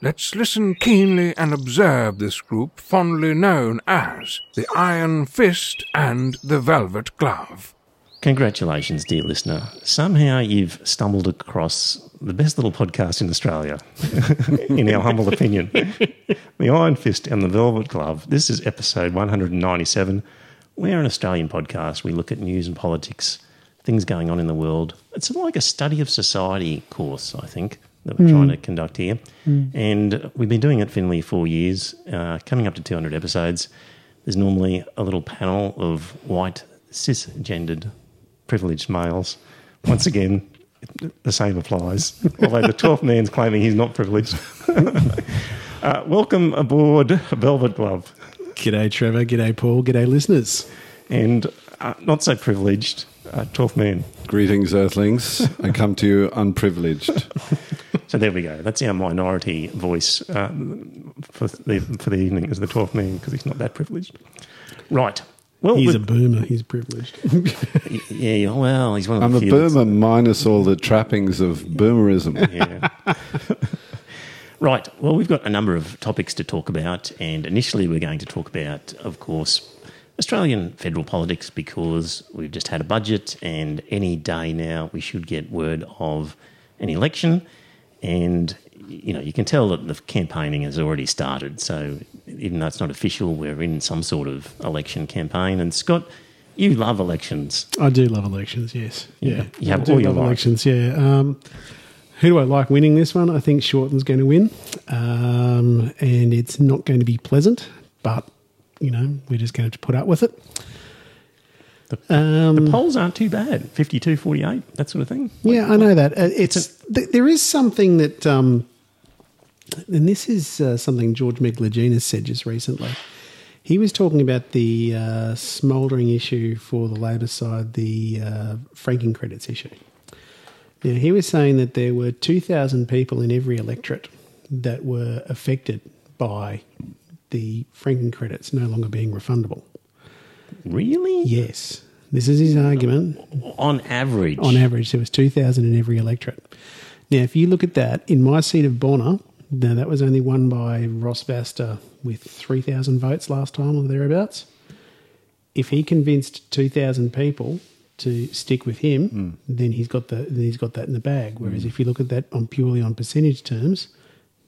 Let's listen keenly and observe this group fondly known as the Iron Fist and the Velvet Glove. Congratulations, dear listener. Somehow you've stumbled across the best little podcast in Australia, in our humble opinion. The Iron Fist and the Velvet Glove. This is episode 197. We're an Australian podcast. We look at news and politics, things going on in the world. It's like a study of society course, I think that we're mm. trying to conduct here. Mm. And we've been doing it for nearly four years, uh, coming up to 200 episodes. There's normally a little panel of white, cisgendered, privileged males. Once again, the same applies, although the 12th man's claiming he's not privileged. uh, welcome aboard Velvet Glove. G'day, Trevor. G'day, Paul. G'day, listeners. And uh, not so privileged, uh, 12th man. Greetings, Earthlings. I come to you unprivileged. so there we go. That's our minority voice uh, for, the, for the evening as the 12th man because he's not that privileged. Right. Well, he's a boomer. He's privileged. yeah, well, he's one of the I'm a boomer minus all the trappings of boomerism. Yeah. right. Well, we've got a number of topics to talk about, and initially we're going to talk about, of course, Australian federal politics because we've just had a budget, and any day now we should get word of an election. And you know, you can tell that the campaigning has already started. So even though it's not official, we're in some sort of election campaign. And Scott, you love elections. I do love elections. Yes, yeah, you have I all your elections. Yeah. Um, who do I like winning this one? I think Shorten's going to win, um, and it's not going to be pleasant, but you know, we're just going to put up with it. The, um, the polls aren't too bad 52 48, that sort of thing. Like, yeah, I know that. Uh, it's th- There is something that, um, and this is uh, something George Megalogenis said just recently. He was talking about the uh, smouldering issue for the Labor side, the uh, franking credits issue. Now, he was saying that there were 2,000 people in every electorate that were affected by the franking credits no longer being refundable. Really? Yes. This is his argument. On average. On average, there was 2,000 in every electorate. Now, if you look at that, in my seat of Bonner, now that was only won by Ross Vasta with 3,000 votes last time or thereabouts. If he convinced 2,000 people to stick with him, mm. then he's got the then he's got that in the bag. Whereas mm. if you look at that on purely on percentage terms,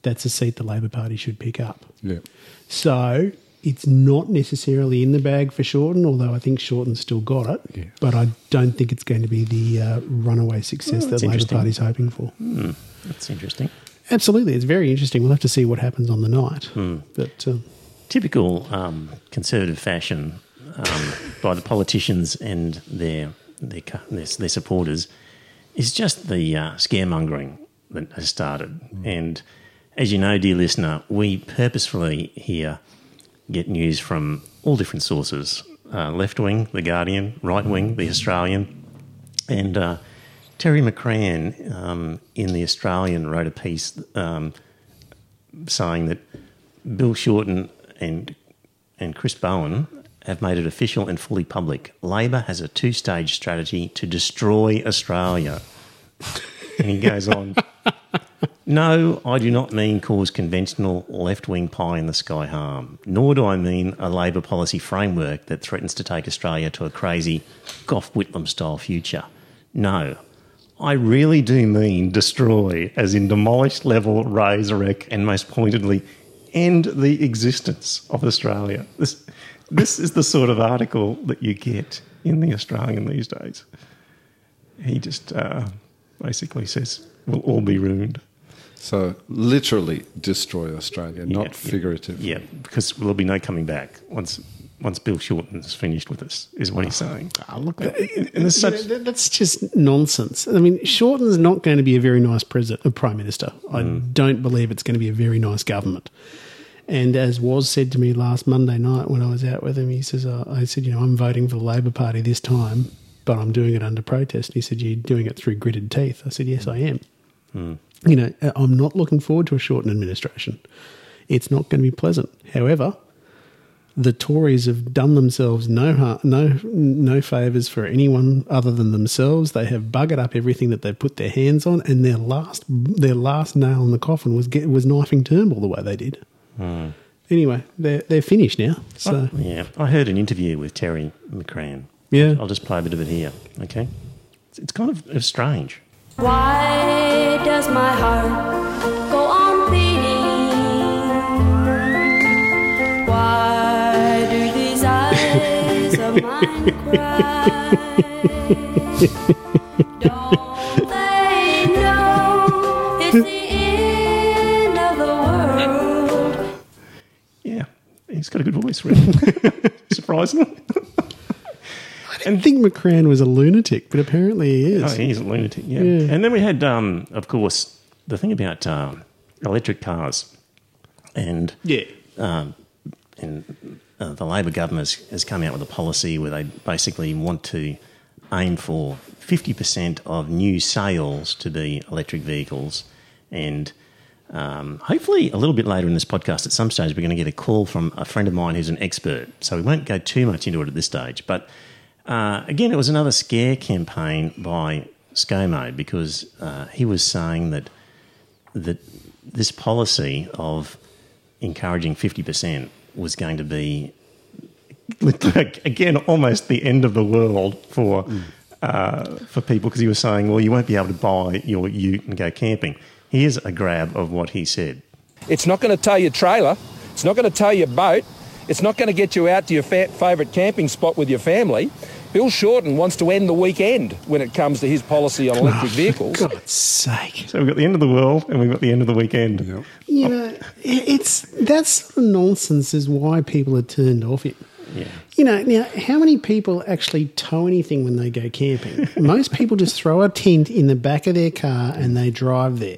that's a seat the Labor Party should pick up. Yeah. So it's not necessarily in the bag for Shorten, although I think Shorten's still got it. Yeah. But I don't think it's going to be the uh, runaway success oh, that Labor Party's hoping for. Mm, that's interesting. Absolutely, it's very interesting. We'll have to see what happens on the night. Mm. But uh, typical um, conservative fashion um, by the politicians and their, their their, their supporters is just the uh, scaremongering that has started mm. and as you know, dear listener, we purposefully here get news from all different sources uh, left wing, The Guardian, right wing, The Australian. And uh, Terry McCrann um, in The Australian wrote a piece um, saying that Bill Shorten and, and Chris Bowen have made it official and fully public. Labor has a two stage strategy to destroy Australia. And he goes on. No, I do not mean cause conventional left wing pie in the sky harm, nor do I mean a Labor policy framework that threatens to take Australia to a crazy Gough Whitlam style future. No, I really do mean destroy, as in demolish, level, raze, wreck, and most pointedly, end the existence of Australia. This, this is the sort of article that you get in the Australian these days. He just uh, basically says, we'll all be ruined. So literally destroy Australia, not yeah, figurative. Yeah, because there'll be no coming back once once Bill Shorten's finished with us, is what he's saying. Oh, look, and, such... that's just nonsense. I mean, Shorten's not going to be a very nice president, a prime minister. I mm. don't believe it's going to be a very nice government. And as was said to me last Monday night when I was out with him, he says, uh, I said, you know, I'm voting for the Labor Party this time, but I'm doing it under protest. And he said, You're doing it through gritted teeth. I said, Yes, I am. You know, uh, I'm not looking forward to a shortened administration. It's not going to be pleasant. However, the Tories have done themselves no no no favors for anyone other than themselves. They have buggered up everything that they've put their hands on, and their last their last nail in the coffin was get, was knifing Turnbull the way they did. Anyway, they're they're finished now. So Yeah, I heard an interview with Terry McCrann. Yeah. I'll just play a bit of it here. Okay, it's, it's kind of it's strange. Why does my heart go on beating? Why do these eyes of mine cry? Don't they know it's the end of the world? Yeah, he's got a good voice, really. Surprisingly. I think McCrann was a lunatic, but apparently he is. Oh, he's a lunatic. Yeah. Yeah. And then we had, um, of course, the thing about um, electric cars, and Yeah. um, and uh, the Labor government has, has come out with a policy where they basically want to aim for fifty percent of new sales to be electric vehicles, and um, hopefully a little bit later in this podcast, at some stage, we're going to get a call from a friend of mine who's an expert. So we won't go too much into it at this stage, but. Uh, again, it was another scare campaign by ScoMo because uh, he was saying that that this policy of encouraging 50% was going to be again almost the end of the world for uh, for people because he was saying well you won't be able to buy your ute and go camping here's a grab of what he said It's not going to tow your trailer. It's not going to tow your boat. It's not going to get you out to your fa- favourite camping spot with your family. Bill Shorten wants to end the weekend when it comes to his policy on electric oh, vehicles. For God's sake. so we've got the end of the world and we've got the end of the weekend Yep. Oh. You know, it- it's that's nonsense is why people are turned off it. Yeah You know, now how many people actually tow anything when they go camping? Most people just throw a tent in the back of their car and they drive there.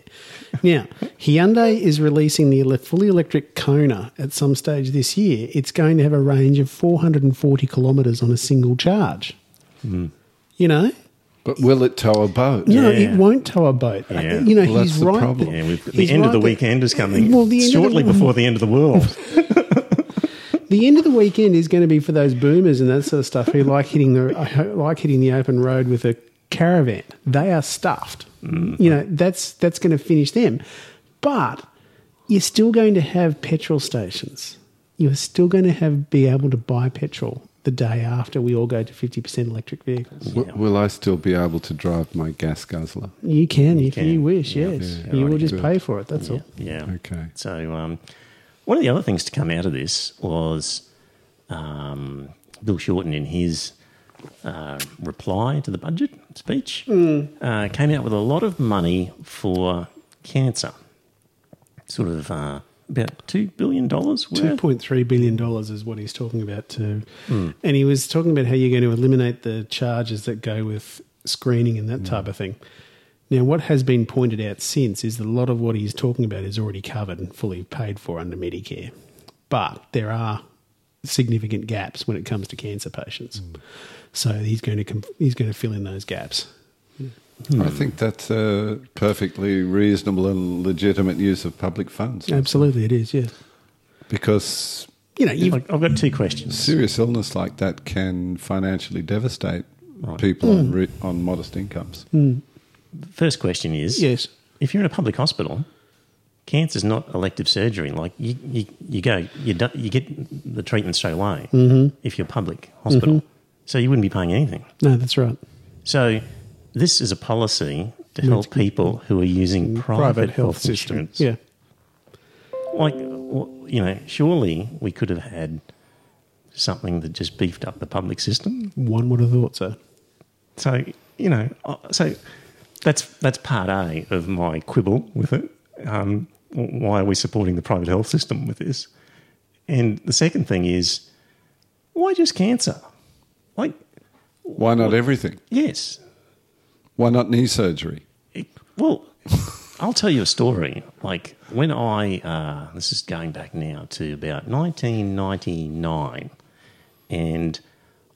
Now, Hyundai is releasing the fully electric Kona at some stage this year. It's going to have a range of 440 kilometres on a single charge. Hmm. You know, But will it tow a boat? no, Yeah. it won't tow a boat. Yeah. You know, Well, he's that's the right. problem. yeah we've he's the end of the that- weekend is coming Well, the end of shortly the- before the end of the world The end of the weekend is going to be for those boomers and that sort of stuff who like hitting the like hitting the open road with a caravan. They are stuffed. You know that's that's going to finish them. But you're still going to have petrol stations. You're still going to have be able to buy petrol the day after we all go to fifty percent electric vehicles. W- will I still be able to drive my gas guzzler? You can if can. you wish. Yeah, yes, yeah, you will just good. pay for it. That's all. yeah Okay. So, um, one of the other things to come out of this was um, Bill Shorten, in his uh, reply to the budget speech, uh, came out with a lot of money for cancer. Sort of uh, about $2 billion worth. Two point three billion dollars is what he's talking about too, and he was talking about how you're going to eliminate the charges that go with screening and that type of thing. Now, what has been pointed out since is that a lot of what he's talking about is already covered and fully paid for under Medicare, but there are significant gaps when it comes to cancer patients. Mm. So he's going to com- he's going to fill in those gaps. Hmm. I think that's a perfectly reasonable and legitimate use of public funds. Absolutely, it is. Yeah, Because you know, you've, I've I've got two questions. serious illness like that can financially devastate people on, hmm. re- on modest incomes. Hmm. First question is yes, if you're in a public hospital, cancer is not elective surgery. Like you, you, you go, you, do, you get the treatment straight away mm-hmm. if you're public hospital. Mm-hmm. So you wouldn't be paying anything. no, that's right. So this is a policy to help people who are using mm, private, health, system. insurance. Yeah. Like, you know, surely we could have had something that just beefed up the public system. One would have thought so. So you know, uh, so that's that's part A of my quibble with it. Um, why are we supporting the private health system with this? And the second thing is, why just cancer? Like, Why not everything? yes, Why not knee surgery? it, well, I'll tell you a story. Like when I, uh, this is going back now to about 1999, and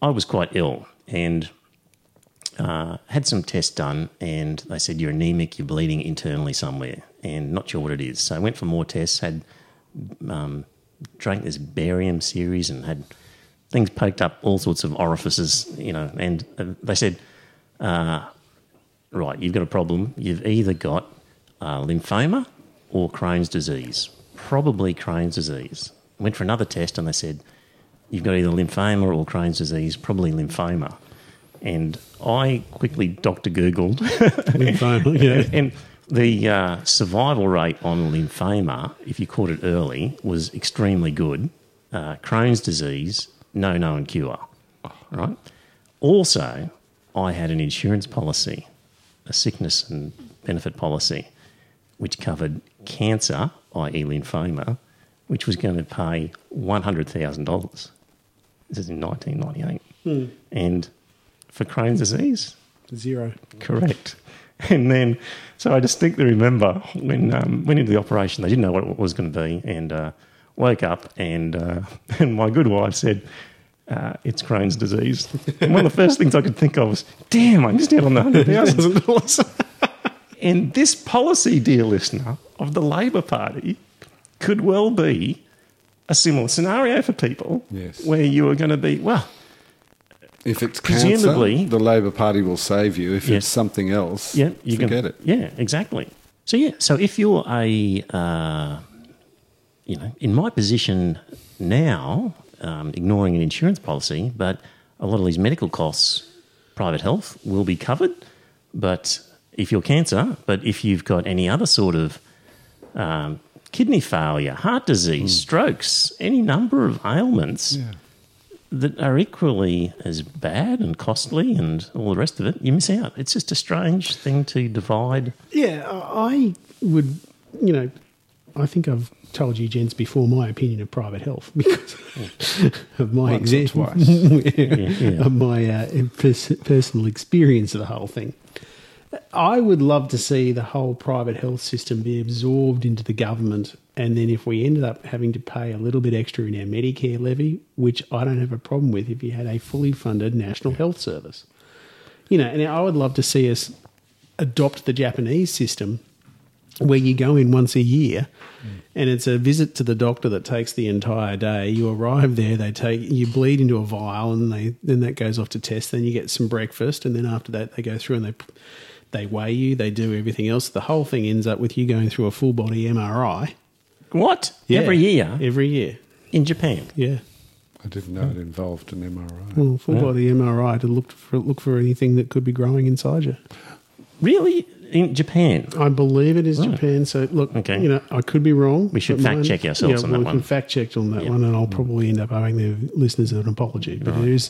I was quite ill and uh, had some tests done, and they said you're anemic, you're bleeding internally somewhere, and not sure what it is. So I went for more tests, had um, drank this barium series, and had things poked up all sorts of orifices, you know, and uh, they said, uh, right, you've got a problem. You've either got uh, lymphoma or Crohn's disease, probably Crohn's disease. Went for another test, and they said, you've got either lymphoma or Crohn's disease, probably lymphoma. And I quickly Doctor Googled, Lymphoma, yeah. and the uh, survival rate on lymphoma, if you caught it early, was extremely good. Uh, Crohn's disease, no known cure. Right. Also, I had an insurance policy, a sickness and benefit policy, which covered cancer, i.e., lymphoma, which was going to pay one hundred thousand dollars. This is in nineteen ninety eight, and for Crohn's disease, Zero. Correct. And then, so I distinctly remember when um, went into the operation, they didn't know what it was going to be, and uh, woke up, and uh, and my good wife said, uh, "It's Crohn's disease." And one of the first things I could think of was, "Damn, I missed out on the hundred thousand dollars." And this policy, dear listener, of the Labor Party, could well be a similar scenario for people, Yes. where you are going to be well. If it's Presumably- cancer, the Labor Party will save you. If Yes. it's something else, Yeah, you forget can, it. Yeah, exactly. So yeah, so if you're a, uh, you know, in my position now, um, ignoring an insurance policy, but a lot of these medical costs, private health will be covered. But if you're cancer, but if you've got any other sort of um, kidney failure, heart disease, strokes, any number of ailments that are equally as bad and costly and all the rest of it, you miss out. It's just a strange thing to divide. Yeah, I would, you know, I think I've told you, gents, before my opinion of private health because of my Once or example, twice. yeah. of my uh, pers- personal experience of the whole thing. I would love to see the whole private health system be absorbed into the government, and then if we ended up having to pay a little bit extra in our Medicare levy, which I don't have a problem with, if you had a fully funded national health service, you know, and I would love to see us adopt the Japanese system where you go in once a year mm. and it's a visit to the doctor that takes the entire day. You arrive there, they take you bleed into a vial and they then that goes off to test, then you get some breakfast and then after that they go through and they they weigh you, they do everything else. The whole thing ends up with you going through a full body MRI What? Yeah. Every year Every year. in Japan? Yeah. I didn't know it involved an MRI. Well, full body MRI to look for look for anything that could be growing inside you. Really? In Japan? I believe it is Right. Japan. So look, Okay. you know, I could be wrong. We should but fact check ourselves yeah, on well, that we one. can fact check on that Yeah. one, and I'll probably end up owing the listeners an apology. But there is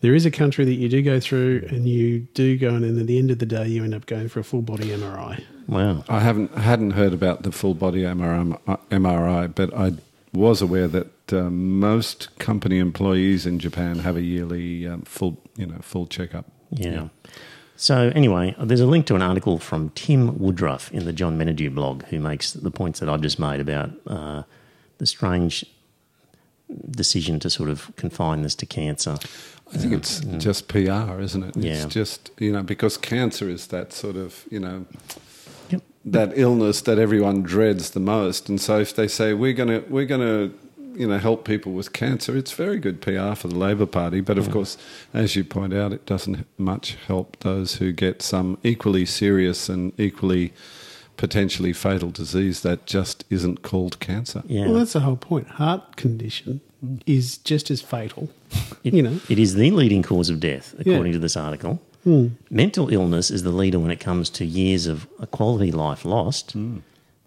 there is a country that you do go through, and you do go, and then at the end of the day, you end up going for a full body MRI. Wow. I haven't hadn't heard about the full body MRI, MRI but I was aware that um, most company employees in Japan have a yearly um, full you know full checkup. Yeah. So anyway, there's a link to an article from Tim Woodruff in the John Menadue blog, who makes the points that I've just made about uh, the strange decision to sort of confine this to cancer. I think it's mm. just PR, isn't it? Yeah. It's just you know because cancer is that sort of you know Yep. that illness that everyone dreads the most, and so if they say we're gonna we're gonna you know help people with cancer, it's very good PR for the Labor Party. But of course, as you point out, it doesn't much help those who get some equally serious and equally potentially fatal disease that just isn't called cancer. Yeah. Well, that's the whole point. Heart condition is just as fatal. It- you know. it is the leading cause of death, Yeah. according to this article. Mental illness is the leader when it comes to years of a quality life lost.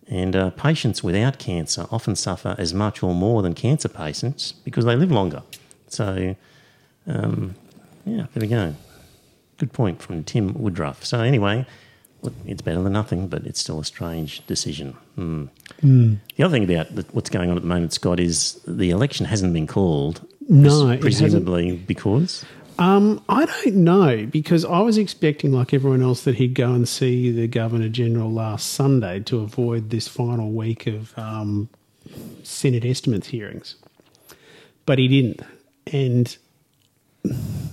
And uh, patients without cancer often suffer as much or more than cancer patients because they live longer. So, um, yeah, there we go. Good point from Tim Woodruff. So, anyway, look, it's better than nothing, but it's still a strange decision. Hmm. The other thing about the, what's going on at the moment, Scott, is the election hasn't been called. No, presumably because Um, I don't know because I was expecting, like everyone else, that he'd go and see the Governor General last Sunday to avoid this final week of um, Senate estimates hearings. But he didn't. And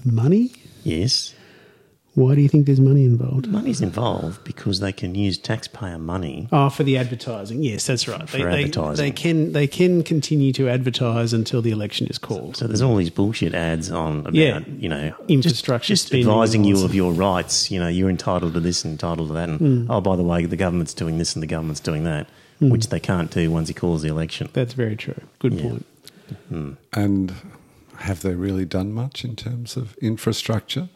money? Yes, Why do you think there's money involved? money's involved because they can use taxpayer money. Oh, for the advertising. Yes, that's right. For they, they- advertising. They, can they can continue to advertise until the election is called. So there's all these bullshit ads on about, Yeah. you know, Infrastructure just, just advising you of your rights. You know, you're entitled to this and entitled to that. And Hmm. oh, by the way, the government's doing this and the government's doing that, hmm. which they can't do once he calls the election. That's very true. Good Yeah. point. Hmm. And have they really done much in terms of infrastructure?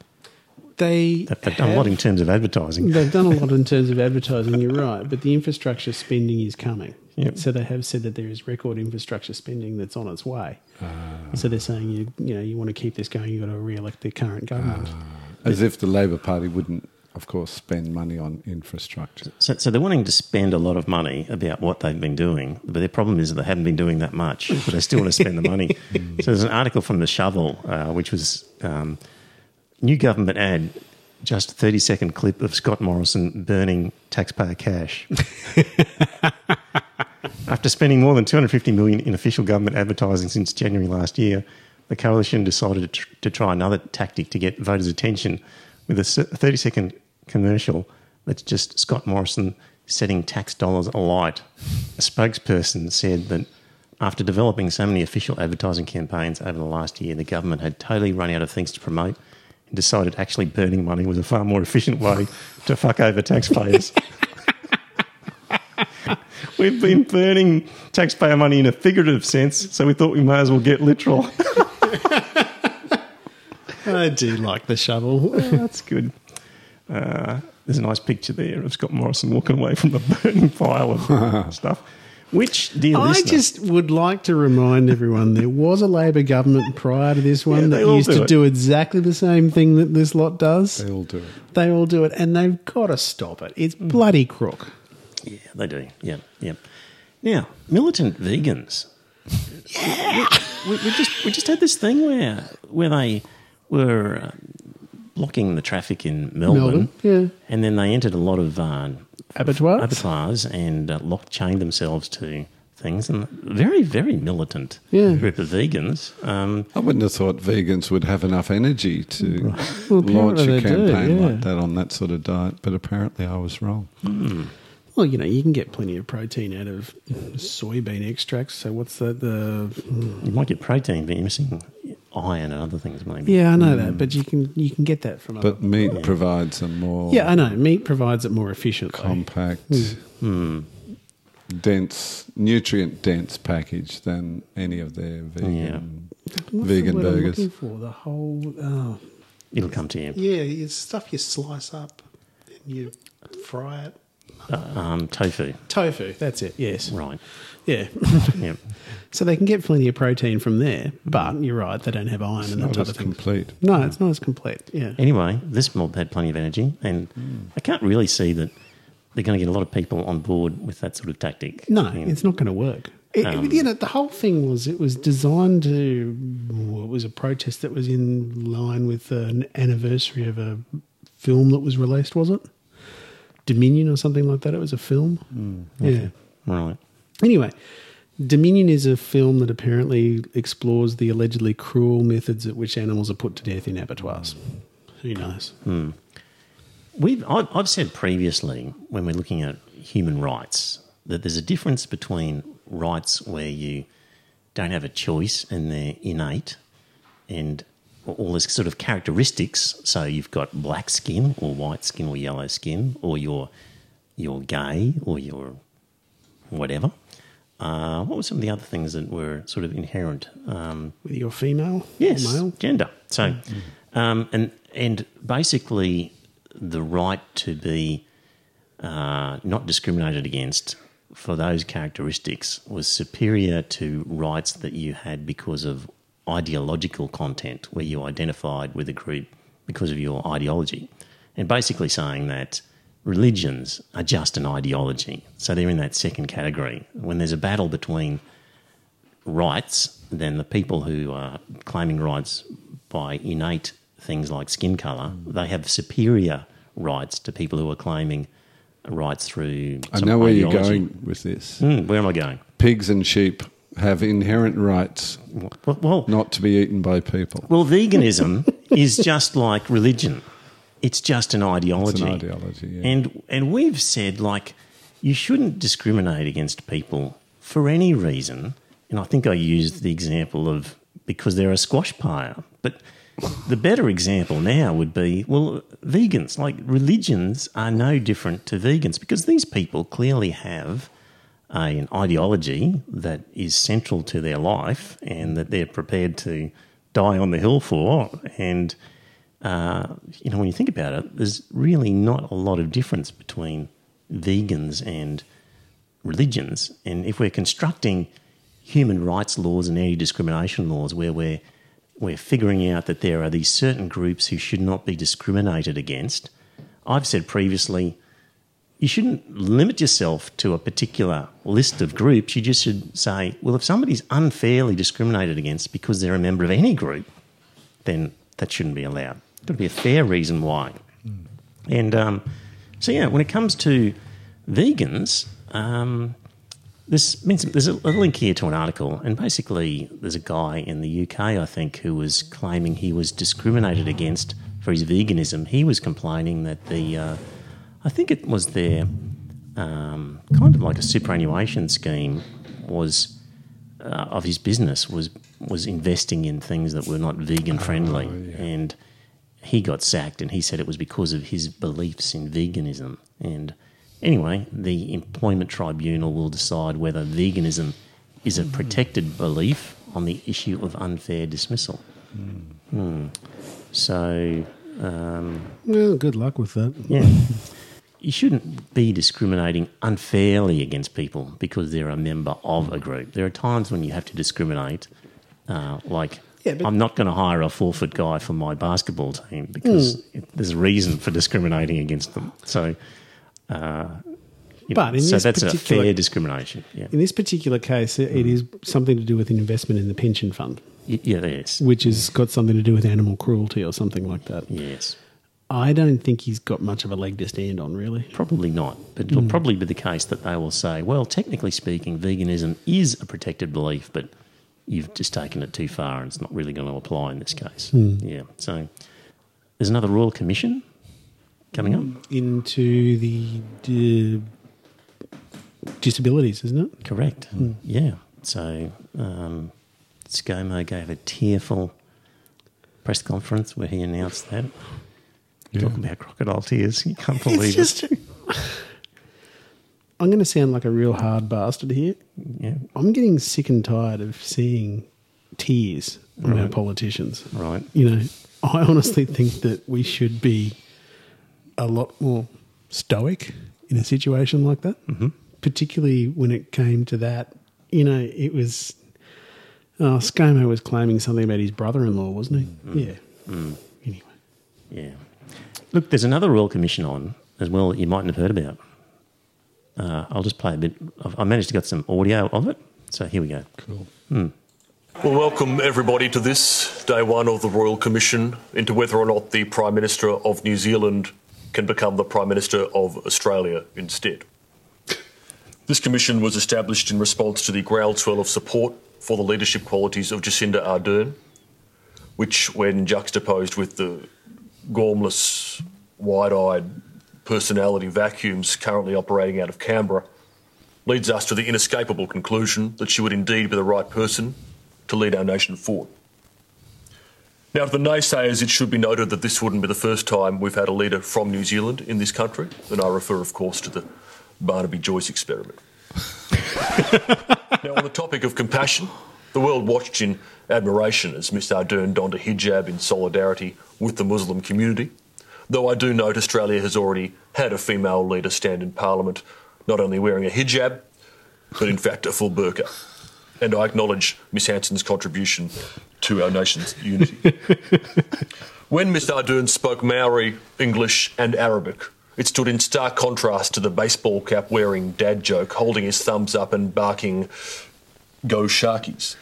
They They've they've done a lot in terms of advertising. They've done a lot in terms of advertising, you're right, but the infrastructure spending is coming. Yep. So they have said that there is record infrastructure spending that's on its way. So they're saying you you know you want to keep this going, you've got to re-elect the current government. As if the Labor Party wouldn't, of course, spend money on infrastructure. So, so they're wanting to spend a lot of money about what they've been doing, but their problem is that they haven't been doing that much, but they still want to spend the money. so there's an article from the Shovel, uh, which was um, new government ad, just a 30 second clip of Scott Morrison burning taxpayer cash. After spending more than 250 million in official government advertising since January last year, the coalition decided to, tr- to try another tactic to get voters' attention with a 30 second commercial that's just Scott Morrison setting tax dollars alight. A spokesperson said that after developing so many official advertising campaigns over the last year, the government had totally run out of things to promote decided actually burning money was a far more efficient way to fuck over taxpayers. We've been burning taxpayer money in a figurative sense, so we thought we may as well get literal. I do like the shovel. That's good. Uh, there's a nice picture there of Scott Morrison walking away from the burning pile of stuff. Which, dear I listener, just would like to remind everyone there was a Labor government prior to this one Yeah, that used do to it. do exactly the same thing that this lot does. They all do it. They all do it, and they've got to stop it. It's bloody crook. yeah, they do. Yeah, yeah. Now, militant vegans. Yeah, we, we just we just had this thing where where they were uh, blocking the traffic in Melbourne, Melbourne, yeah. and then they entered a lot of uh, Abattoirs? abattoirs and uh, locked chained themselves to things, and very very militant Yeah. group of vegans. Um, I wouldn't have thought vegans would have enough energy to Well, launch a they do, campaign yeah. like that on that sort of diet, but apparently I was wrong. Well, you know, you can get plenty of protein out of soybean extracts. So what's that? The You might get protein, but you're missing iron and other things, maybe. yeah, I know that, but you can you can get that from. But other, meat provides a more yeah, I know. Meat provides it more efficiently. compact, Hmm. dense, nutrient dense package than any of their vegan What's vegan the word I'm burgers. for the whole. Oh, It'll come to you. yeah, it's stuff you slice up and you fry it. Um, tofu, Tofu. That's it. Yes. right. Yeah. Yep. So they can get plenty of protein from there, but mm. you're right. They don't have iron and that type of thing. complete. No, it's not as complete. Yeah. Anyway, this mob had plenty of energy, and mm. I can't really see that they're going to get a lot of people on board with that sort of tactic. No, it's not going to work. It, Um, you know, the whole thing was it was designed to. Well, it was a protest that was in line with an anniversary of a film that was released. Was it Dominion or something like that? It was a film. Mm, yeah. right. Anyway, Dominion is a film that apparently explores the allegedly cruel methods at which animals are put to death in abattoirs. Who knows? Hmm. We've, I've, I've said previously when we're looking at human rights that there's a difference between rights where you don't have a choice and they're innate and all this sort of characteristics. So you've got black skin or white skin or yellow skin or you're, you're gay or you're whatever. Uh, what were some of the other things that were sort of inherent? Um, Whether you're female Yes, male. gender. So, um, and and basically, the right to be uh, not discriminated against for those characteristics was superior to rights that you had because of ideological content, where you identified with a group because of your ideology, and basically saying that religions are just an ideology. So they're in that second category. When there's a battle between rights, then the people who are claiming rights by innate things like skin colour, they have superior rights to people who are claiming rights through. I know where you're going with this. Hmm, where am I going? Pigs and sheep have inherent rights Well, well, not to be eaten by people. well veganism is just like religion. It's just an ideology. ideology, yeah. And and we've said like you shouldn't discriminate against people for any reason. And I think I used the example of because they're a squash player. But the better example now would be well, vegans. Like religions are no different to vegans because these people clearly have a, an ideology that is central to their life and that they're prepared to die on the hill for. And uh, you know, when you think about it, there's really not a lot of difference between vegans and religions. And if we're constructing human rights laws and anti-discrimination laws where we're we're figuring out that there are these certain groups who should not be discriminated against, I've said previously, you shouldn't limit yourself to a particular list of groups. You just should say, well, if somebody's unfairly discriminated against because they're a member of any group, then that shouldn't be allowed. Got to be a fair reason why. And um, so, yeah, when it comes to vegans, um, this means there's a, a link here to an article, and basically, there's a guy in the UK, I think, who was claiming he was discriminated against for his veganism. He was complaining that the, uh, I think it was their um, kind of like a superannuation scheme was uh, of his business was was investing in things that were not vegan friendly, and he got sacked, and he said it was because of his beliefs in veganism. And anyway, the employment tribunal will decide whether veganism is a protected belief on the issue of unfair dismissal. Hmm. So, um, Well, good luck with that. yeah. You shouldn't be discriminating unfairly against people because they're a member of a group. There are times when you have to discriminate, uh, like Yeah, but- I'm not going to hire a four foot guy for my basketball team because Hmm. it, there's a reason for discriminating against them. So, uh, But know, in so this that's a particular- fair discrimination. Yeah, In this particular case, it it is something to do with an investment in the pension fund, Y- yeah, yes, which has got something to do with animal cruelty or something like that. yes. I don't think he's got much of a leg to stand on, really. Probably not, but it'll probably be the case that they will say, well, technically speaking, veganism is a protected belief, but you've just taken it too far and it's not really going to apply in this case. Hmm. Yeah. So there's another Royal Commission coming up. Hmm, into the d- disabilities, isn't it? Correct. Hmm. Yeah. So um, ScoMo gave a tearful press conference where he announced that. Talk about crocodile tears. You can't believe It's it. I'm going to sound like a real hard bastard here. Yeah. I'm getting sick and tired of seeing tears from our politicians. Right. You know, I honestly think that we should be a lot more stoic in a situation like that, mm-hmm. particularly when it came to that. You know, it was. Oh, ScoMo was claiming something about his brother in law, wasn't he? Mm-hmm. Yeah. Mm. Anyway. Yeah. Look, there's another Royal Commission on as well that you mightn't have heard about. Uh, I'll just play a bit. Of, I managed to get some audio of it. So here we go. Cool. Well, welcome everybody to this day one of the Royal Commission into whether or not the Prime Minister of New Zealand can become the Prime Minister of Australia instead. This commission was established in response to the groundswell of support for the leadership qualities of Jacinda Ardern, which, when juxtaposed with the gormless, wide eyed personality vacuums currently operating out of Canberra, leads us to the inescapable conclusion that she would indeed be the right person to lead our nation forward. Now, to the naysayers, it should be noted that this wouldn't be the first time we've had a leader from New Zealand in this country, and I refer, of course, to the Barnaby Joyce experiment. now, on the topic of compassion, the world watched in admiration as Miss Ardern donned a hijab in solidarity with the Muslim community, though I do note Australia has already had a female leader stand in Parliament not only wearing a hijab, but in fact a full burqa. And I acknowledge Miss Hanson's contribution to our nation's unity. when Miss Ardern spoke Maori, English, and Arabic, it stood in stark contrast to the baseball cap wearing dad joke, holding his thumbs up and barking, Go Sharkies.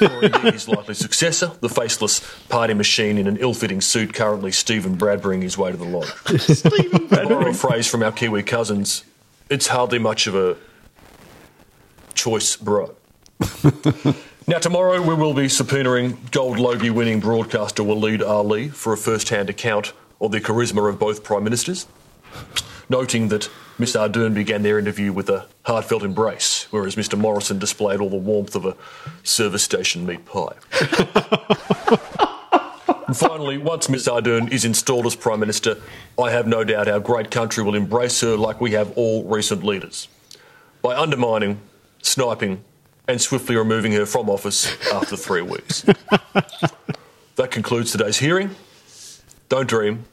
or his likely successor, the faceless party machine in an ill-fitting suit, currently Stephen Bradburying his way to the lodge. Stephen borrow Bradbury. a phrase from our Kiwi cousins, it's hardly much of a choice, bro. now, tomorrow we will be subpoenaing Gold Logie winning broadcaster Waleed Aly for a first hand account of the charisma of both Prime Ministers, noting that Miss Ardern began their interview with a heartfelt embrace, whereas Mr Morrison displayed all the warmth of a service station meat pie. And finally, once Miss Ardern is installed as Prime Minister, I have no doubt our great country will embrace her like we have all recent leaders by undermining, sniping, and swiftly removing her from office after three weeks. that concludes today's hearing. Don't dream.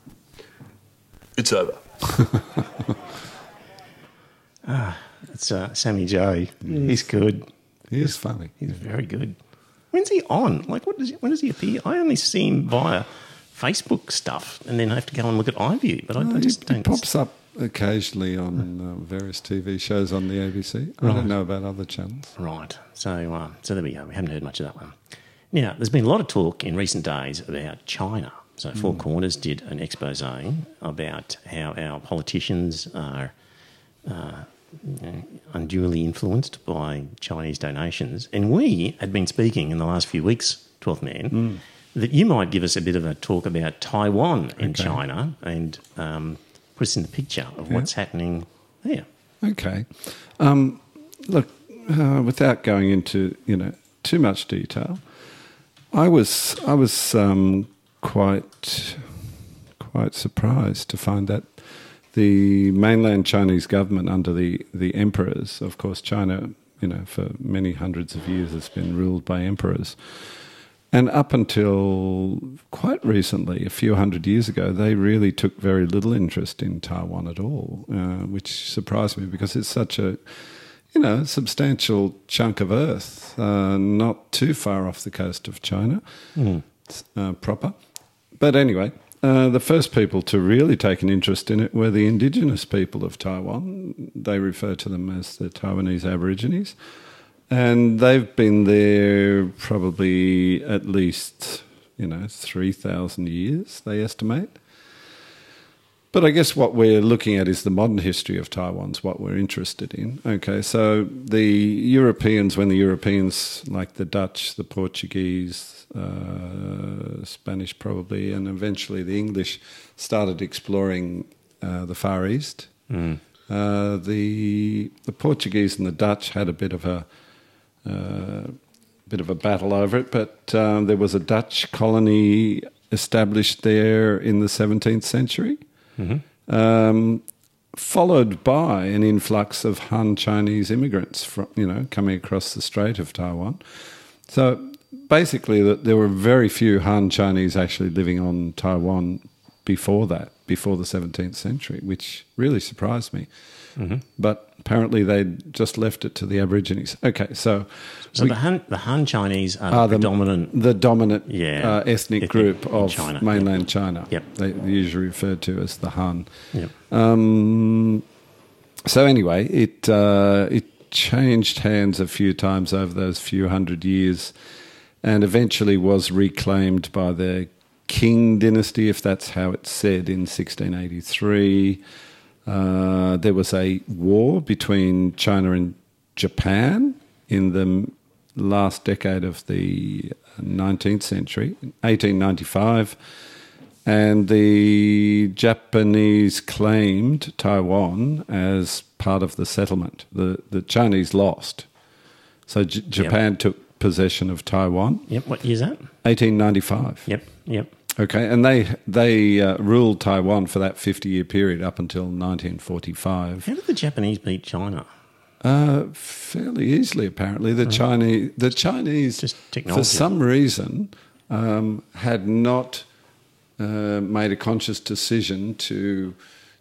It's over. It's uh, Sammy Joe. He's good. He is funny. He's very good. When's he on? Like, what does he, when does he appear? I only see him via Facebook stuff, and then I have to go and look at iView. But I, I No, just he, he don't. pops up occasionally on uh, various TV shows on the ABC. I don't know about other channels. Right. So, uh, so there we go. We haven't heard much of that one. Now, there's been a lot of talk in recent days about China. So, Four Corners did an expose about how our politicians are uh, unduly influenced by Chinese donations. And we had been speaking in the last few weeks, 12th Man, that you might give us a bit of a talk about Taiwan in China and um, put us in the picture of what's happening there. Okay. Um, look, uh, without going into you know too much detail, I was I was um, quite quite surprised to find that the mainland Chinese government under the the emperors, of course, China, you know, for many hundreds of years has been ruled by emperors. And up until quite recently, a few hundred years ago, they really took very little interest in Taiwan at all, uh, which surprised me because it's such a, you know, substantial chunk of earth, uh, not too far off the coast of China uh, proper. But anyway, uh, the first people to really take an interest in it were the indigenous people of Taiwan. They refer to them as the Taiwanese Aborigines. And they've been there probably at least, you know, 3,000 years, they estimate. But I guess what we're looking at is the modern history of Taiwan's what we're interested in. Okay, so the Europeans, when the Europeans, like the Dutch, the Portuguese, uh, Spanish probably, and eventually the English, started exploring uh, the Far East, uh, the the Portuguese and the Dutch had a bit of a uh, bit of a battle over it, but um, there was a Dutch colony established there in the 17th century, um, followed by an influx of Han Chinese immigrants, from, you know, coming across the Strait of Taiwan. So basically, that there were very few Han Chinese actually living on Taiwan before that, before the 17th century, which really surprised me. But apparently, they'd just left it to the Aborigines. Okay, so So the Han, the Han Chinese are, are the the predominant. the dominant Yeah, uh, ethnic, ethnic group of China, mainland China. Yep. They, they're usually referred to as the Han. Yep. Um, so anyway, it uh, it changed hands a few times over those few hundred years, and eventually was reclaimed by the Qing dynasty, if that's how it's said, in 1683. Uh, there was a war between China and Japan in the last decade of the 19th century, 1895, and the Japanese claimed Taiwan as part of the settlement. The, the Chinese lost. So J- Japan took possession of Taiwan, Yep. What year's that? 1895. Yep. Yep. Okay, and they they uh, ruled Taiwan for that 50 year period up until 1945. How did the Japanese beat China? Uh, fairly easily, apparently. The Chinese, the Chinese, for some reason, um, had not uh, made a conscious decision to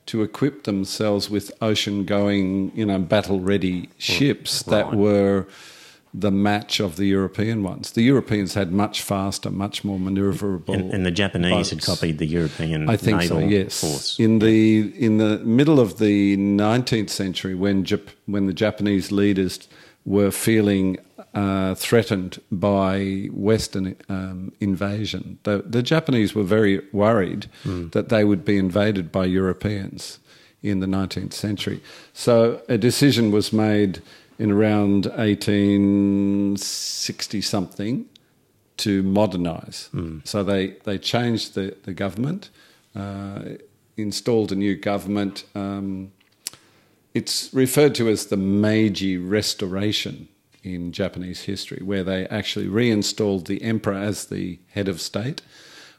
to equip themselves with ocean-going, you know, battle-ready ships that right. were the match of the European ones. The Europeans had much faster, much more manoeuvrable. And, and the Japanese had copied the European I think naval so. Yes. force. In the in the middle of the 19th century, when Jap- when the Japanese leaders were feeling uh, threatened by Western um, invasion. The, the Japanese were very worried that they would be invaded by Europeans in the 19th century. So a decision was made in around 1860 something to modernise. So they, they changed the, the government, uh, installed a new government. Um, it's referred to as the Meiji Restoration in Japanese history, where they actually reinstalled the emperor as the head of state,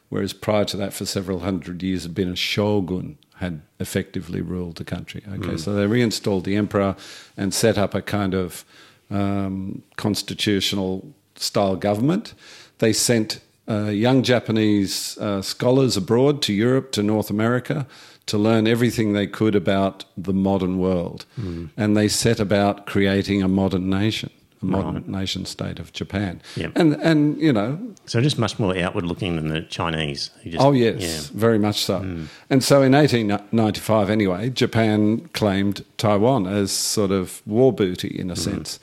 whereas prior to that, for several hundred years, had been a shogun had effectively ruled the country. Okay, so they reinstalled the emperor and set up a kind of um, constitutional style government. They sent uh, young Japanese uh, scholars abroad to Europe, to North America, to learn everything they could about the modern world. And they set about creating a modern nation, a modern nation state of Japan. Yep. And, and, you know, So just much more outward looking than the Chinese. just- Oh yes, Yeah. very much so. Mm. And so in 1895, anyway, Japan claimed Taiwan as sort of war booty in a mm-hmm. sense.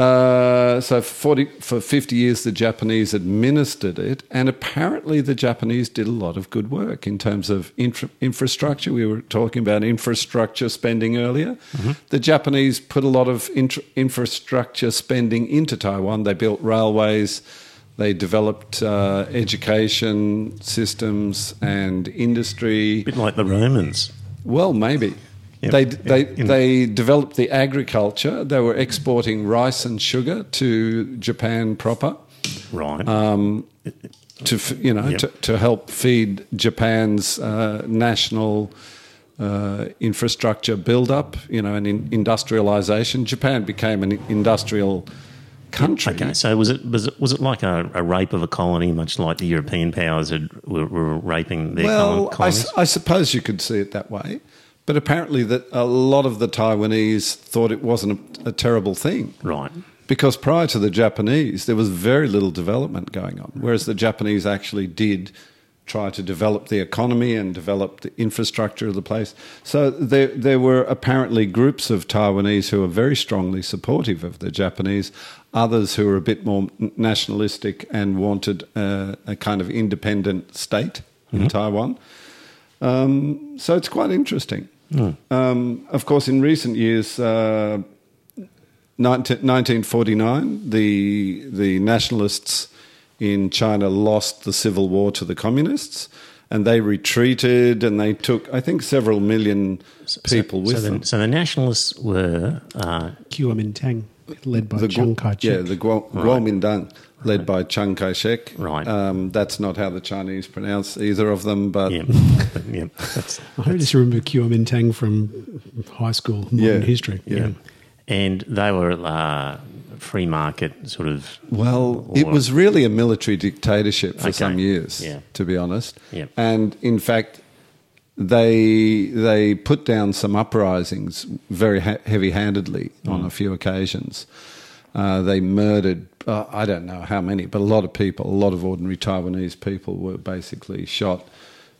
Uh, so for 40, for 50 years, the Japanese administered it, and apparently the Japanese did a lot of good work in terms of infra- infrastructure. We were talking about infrastructure spending earlier. The Japanese put a lot of intr- infrastructure spending into Taiwan. They built railways, they developed uh, education systems and industry. A bit like the Romans. Well, maybe. Yep. They, they, they developed the agriculture. They were exporting rice and sugar to Japan proper Right. Um, to, you know, Yep. to, to help feed Japan's uh, national uh, infrastructure build-up, you know, and in industrialization. Japan became an industrial country. okay, so was it was it was it like a, a rape of a colony, much like the European powers had, were, were raping their colonies? well, colon- I, colonies? suppose you could see it that way. But apparently, that a lot of the Taiwanese thought it wasn't a, a terrible thing. right. Because prior to the Japanese, there was very little development going on, whereas the Japanese actually did try to develop the economy and develop the infrastructure of the place. So there, there were apparently groups of Taiwanese who were very strongly supportive of the Japanese, others who were a bit more nationalistic and wanted uh, a kind of independent state in Taiwan. Um, so it's quite interesting. Um, of course, in recent years, uh, 19, 1949, the the nationalists in China lost the civil war to the communists, and they retreated, and they took, I think, several million people with so them. So the nationalists were uh, Kuomintang, led by the Chiang Kai-shek. Yeah, the Guo- Kuomintang, led by Chiang Kai-shek. Right. Um, that's not how the Chinese pronounce either of them, but yeah, but, yeah, that's, I just remember Kuomintang from high school modern Yeah, history. yeah. and they were uh, free market sort of. Well, it was really a military dictatorship for Okay. some years, Yeah. to be honest. Yeah. And in fact, they they put down some uprisings very ha- heavy-handedly Mm. on a few occasions. Uh, they murdered uh, I don't know how many, but a lot of people, a lot of ordinary Taiwanese people were basically shot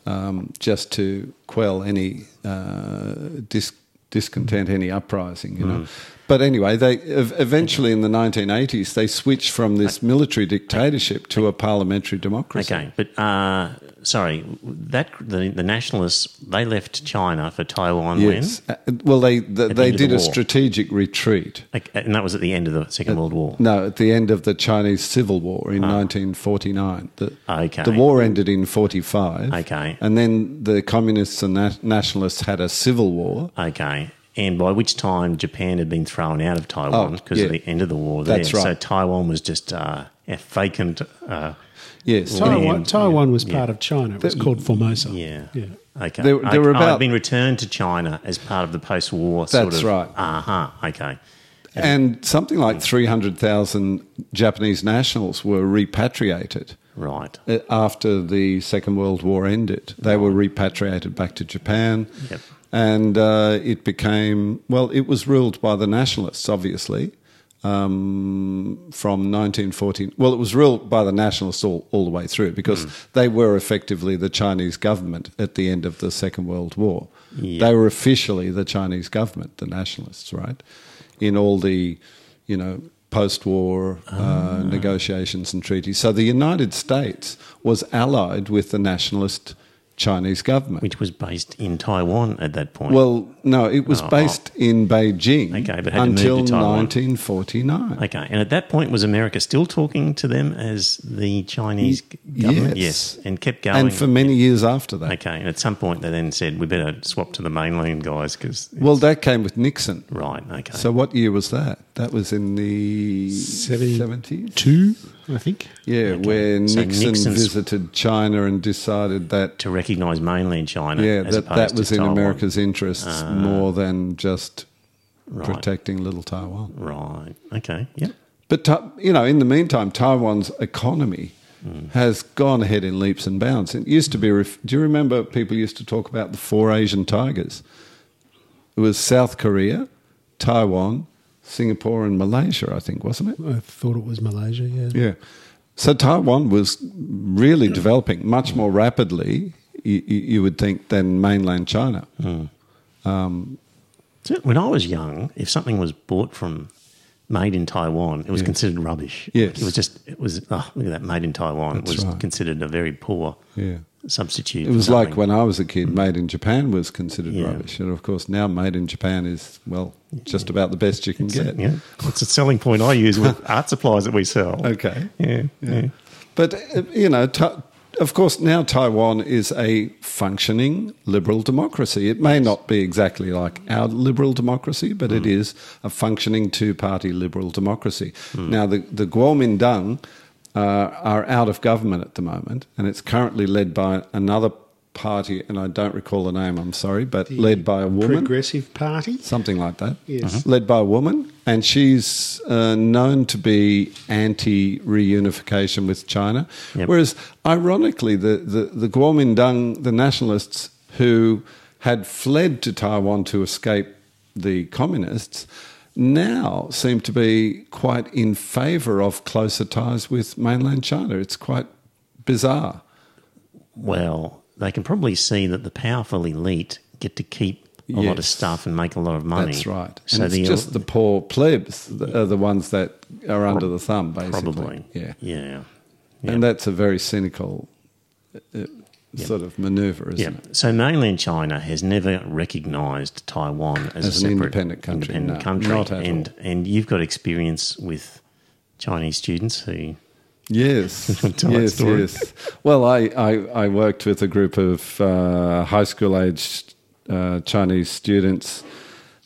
um, just to quell any uh, dis- discontent, any uprising, you Mm. But anyway, they eventually in the 1980s they switched from this military dictatorship to a parliamentary democracy. Okay, but uh, sorry, that the, the nationalists they left China for Taiwan Yes. Uh, well, they they, the they the did a war. strategic retreat. when? Like, And that was at the end of the Second World War. No, at the end of the Chinese Civil War in 1949. The, Okay. the war ended in 45. Okay. And then the communists and na- nationalists had a civil war. Okay. And by which time Japan had been thrown out of Taiwan Oh, because yeah. of the end of the war there. That's right. So Taiwan was just uh, a vacant. Uh, Yes. Taiwan, Land, Taiwan was yeah. part of China. It was called Formosa. yeah. Yeah. Okay. There- there Okay. were Oh, about- it'd been returned to China as part of the post-war. sort That's of, right. Uh huh. Okay. And something like 300,000 Japanese nationals were repatriated Right. uh, after the Second World War ended. They were repatriated back to Japan. Yep. And uh, it became, well, it was ruled by the nationalists, obviously, um, from 1914. Well, it was ruled by the nationalists all, all the way through because they were effectively the Chinese government at the end of the Second World War. Yeah. They were officially the Chinese government, the nationalists, right? In all the, you know, post-war uh, negotiations and treaties. So the United States was allied with the nationalist Chinese government. which was based in Taiwan at that point. Well, no, it was Oh, oh. based in Beijing Okay, but had until to Taiwan. 1949. okay, and at that point, was America still talking to them as the Chinese Y- government? yes. and kept going. And for many years after that. okay, and at some point, they then said we better swap to the mainland guys because Well, that came with Nixon. right, okay. So what year was that? That was in the 70 70s? Two, I think. Yeah, where So Nixon Nixon's- visited China and decided that to recognise mainland China, yeah, that, that was in Taiwan. America's interests ah. more than just Right. protecting little Taiwan. Right. Okay. Yep. But Ta- you know, in the meantime, Taiwan's economy hmm. has gone ahead in leaps and bounds. It used to be. Ref- do you remember people used to talk about the four Asian tigers? It was South Korea, Taiwan, Singapore, and Malaysia. I think wasn't it? I thought it was Malaysia. Yeah. Yeah. So Taiwan was really developing much more rapidly, you, you would think, than mainland China. Hmm. Um, so when I was young, if something was bought from made in Taiwan, it was considered rubbish. Yes. It was just it was oh, look at that made in Taiwan. That's it was right. considered a very poor Yeah. substitute. It was like when I was a kid, made in Japan was considered Yeah. rubbish. And of course, now made in Japan is, well, just about the best you can get. yeah, it's a selling point I use with art supplies that we sell. Okay. Yeah, yeah. But, uh, you know, ta- of course, now Taiwan is a functioning liberal democracy. It may not be exactly like our liberal democracy, but it is a functioning two party liberal democracy. Now, the, the Kuomintang uh, are out of government at the moment, and it's currently led by another party, and I don't recall the name, I'm sorry, but led by a woman Progressive Party. something like that. Yes. Led by a woman, and she's uh, known to be anti reunification with China. Yep. Whereas, ironically, the, the, the Kuomintang, the nationalists who had fled to Taiwan to escape the communists, now seem to be quite in favour of closer ties with mainland China. It's quite bizarre. Well, they can probably see that the powerful elite get to keep a lot of stuff and make a lot of money. That's right. And So it's the just the poor plebs that are the ones that are under the thumb, basically. probably, Yeah. yeah, And that's a very cynical uh, sort of maneuver, isn't Yeah. it? So mainland China has never recognised Taiwan as, As a an independent country, independent no, country. not at and and you've got experience with Chinese students who Yes, yes, yes. Well, I, I, I worked with a group of uh, high school aged uh, Chinese students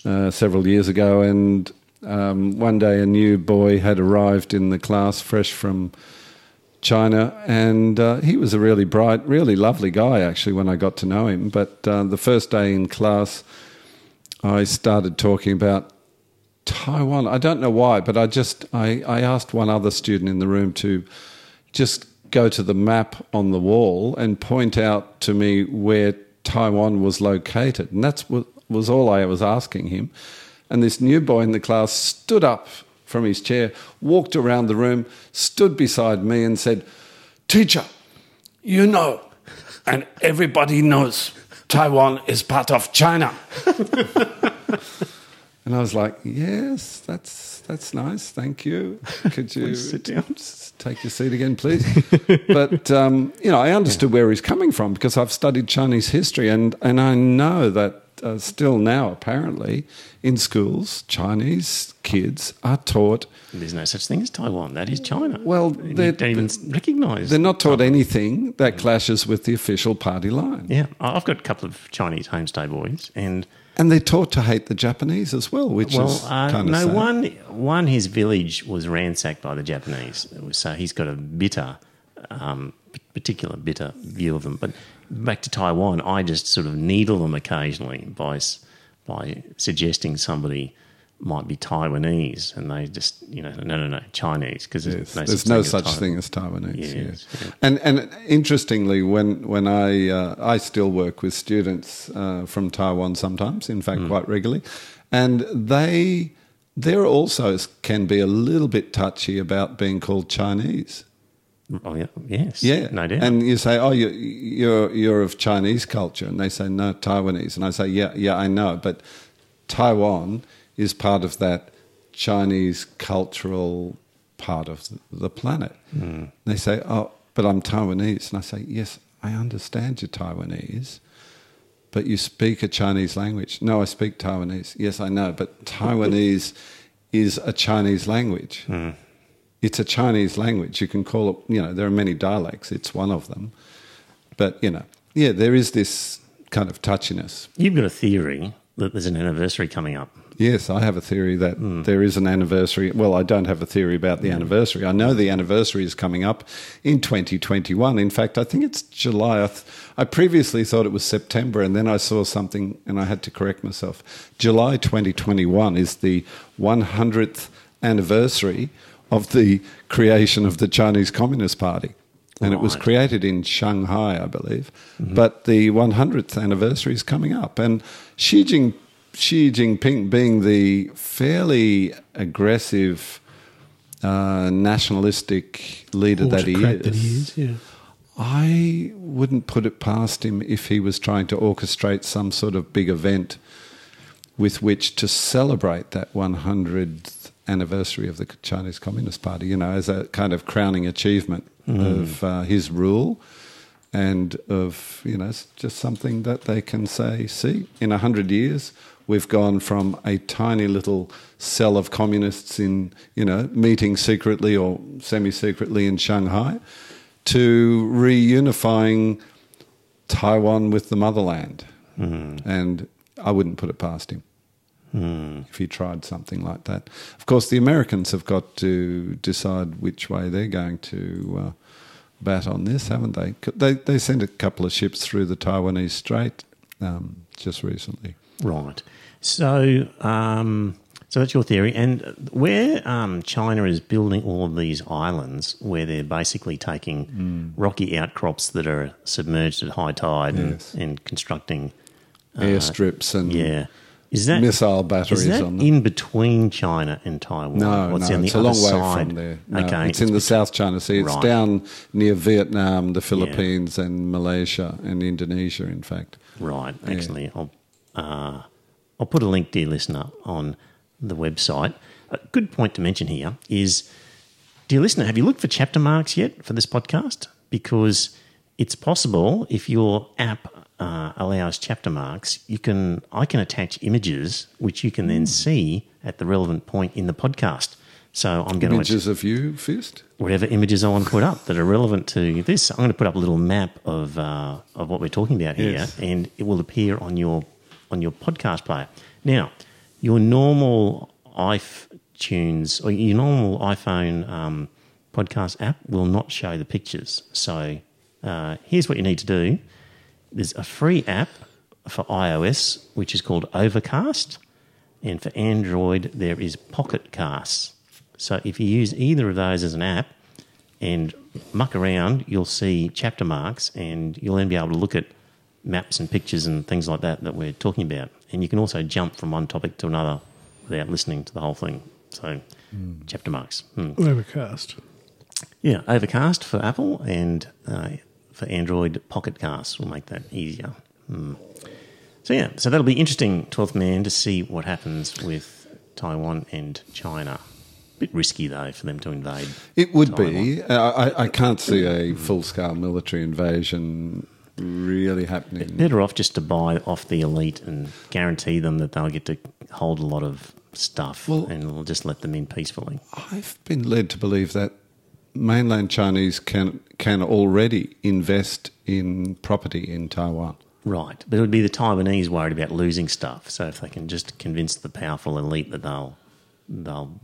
uh, several years ago, and um, one day a new boy had arrived in the class fresh from China, and uh, he was a really bright, really lovely guy actually when I got to know him. But uh, the first day in class, I started talking about Taiwan. I don't know why, but I just I, I asked one other student in the room to just go to the map on the wall and point out to me where Taiwan was located, and that's what was all I was asking him. And this new boy in the class stood up from his chair, walked around the room, stood beside me, and said, "Teacher, you know, and everybody knows." Taiwan is part of China. And I was like, "Yes, that's that's nice. Thank you. Could you sit down. take your seat again, please?" but um, you know, I understood where he's coming from because I've studied Chinese history, and and I know that uh, still now, apparently, in schools, Chinese kids are taught. there's no such thing as Taiwan. That is China. Well, they're- you don't even recognise. They're not taught anything that clashes with the official party line, Yeah, I've got a couple of Chinese homestay boys, and and they're taught to hate the Japanese as well, which well, is uh, kind of no sad. one one his village was ransacked by the Japanese, so he's got a bitter, um, particular bitter view of them. But back to Taiwan, I just sort of needle them occasionally by by suggesting somebody might be Taiwanese, and they just you know no no no Chinese because Yes, there's, there's no no such such thing thing as as Taiwanese. Yes, yes. And and interestingly, when when I uh, I still work with students uh, from Taiwan sometimes, in fact, quite regularly, and they they're also can be a little bit touchy about being called Chinese. Oh, yeah, yes, Yeah, no doubt. And you say, "Oh, you, you're you're of Chinese culture," and they say, "No, Taiwanese." And I say, "Yeah, yeah, I know, but Taiwan is part of that Chinese cultural part of the, planet. Hmm. They say, "Oh, but I'm Taiwanese," and I say, "Yes, I understand you're Taiwanese." But you speak a Chinese language. No, I speak Taiwanese. Yes, I know, but Taiwanese is a Chinese language. Hmm. It's a Chinese language. You can call it, you know, there are many dialects. It's one of them. But, you know, yeah, there is this kind of touchiness. You've got a theory that there's an anniversary coming up. Yes, I have a theory that hmm. there is an anniversary. Well, I don't have a theory about the hmm. anniversary. I know the anniversary is coming up in 2021. In fact, I think it's July. I, th- I previously thought it was September, and then I saw something and I had to correct myself. July 2021 is the 100th anniversary of the creation of the Chinese Communist Party. And it was created in Shanghai, I believe. Mm-hmm. But the 100th anniversary is coming up. And Xi, Jing, Xi Jinping, being the fairly aggressive, uh, nationalistic leader that he, is, that he is, yeah. I wouldn't put it past him if he was trying to orchestrate some sort of big event with which to celebrate that 100th anniversary of the Chinese Communist Party, you know, as a kind of crowning achievement of uh, his rule and of, you know, just something that they can say, see, in 100 years, we've gone from a tiny little cell of communists in, you know, meeting secretly or semi secretly in Shanghai to reunifying Taiwan with the motherland. And I wouldn't put it past him if he tried something like that. Of course, the Americans have got to decide which way they're going to uh, bat on this, haven't they? They they sent a couple of ships through the Taiwanese Strait um, just recently. Right. So, um, so that's your theory. And where um, China is building all of these islands, where they're basically taking Hmm. rocky outcrops that are submerged at high tide Yes. and, and constructing, Airstrips and Uh, yeah, is that missile batteries is that on them. in between China and Taiwan? No, no, it's a long way side? from there. No, okay, it's in the South China Sea. It's Right. down near Vietnam, the Philippines, and Malaysia and Indonesia. In fact, Right. Actually, I'll uh, I'll put a link, dear listener, on the website. A good point to mention here is, dear listener, have you looked for chapter marks yet for this podcast? Because it's possible if your app uh, allows chapter marks, you can I can attach images which you can then see at the relevant point in the podcast. So I'm going to images of you, fist. whatever images I want to put up that are relevant to this. I'm going to put up a little map of uh, of what we're talking about here, Yes. and it will appear on your on your podcast player. Now, your normal iTunes or your normal iPhone um, podcast app will not show the pictures. So uh, here's what you need to do: there's a free app for iOS which is called Overcast, and for Android there is Pocket Casts. So if you use either of those as an app and muck around, you'll see chapter marks, and you'll then be able to look at maps and pictures and things like that that we're talking about. And you can also jump from one topic to another without listening to the whole thing. So chapter marks. Hmm. Overcast. Yeah, Overcast for Apple and uh, for Android, Pocket Cast will make that easier. Hmm. So yeah, so that'll be interesting, twelfth man, to see what happens with Taiwan and China. Bit risky though for them to invade. It would be. I, I- I can't see a full scale military invasion really happening. Better off just to buy off the elite and guarantee them that they'll get to hold a lot of stuff, Well- and we'll just let them in peacefully. I've been led to believe that mainland Chinese can can already invest in property in Taiwan. Right, but it would be the Taiwanese worried about losing stuff. So if they can just convince the powerful elite that they'll they'll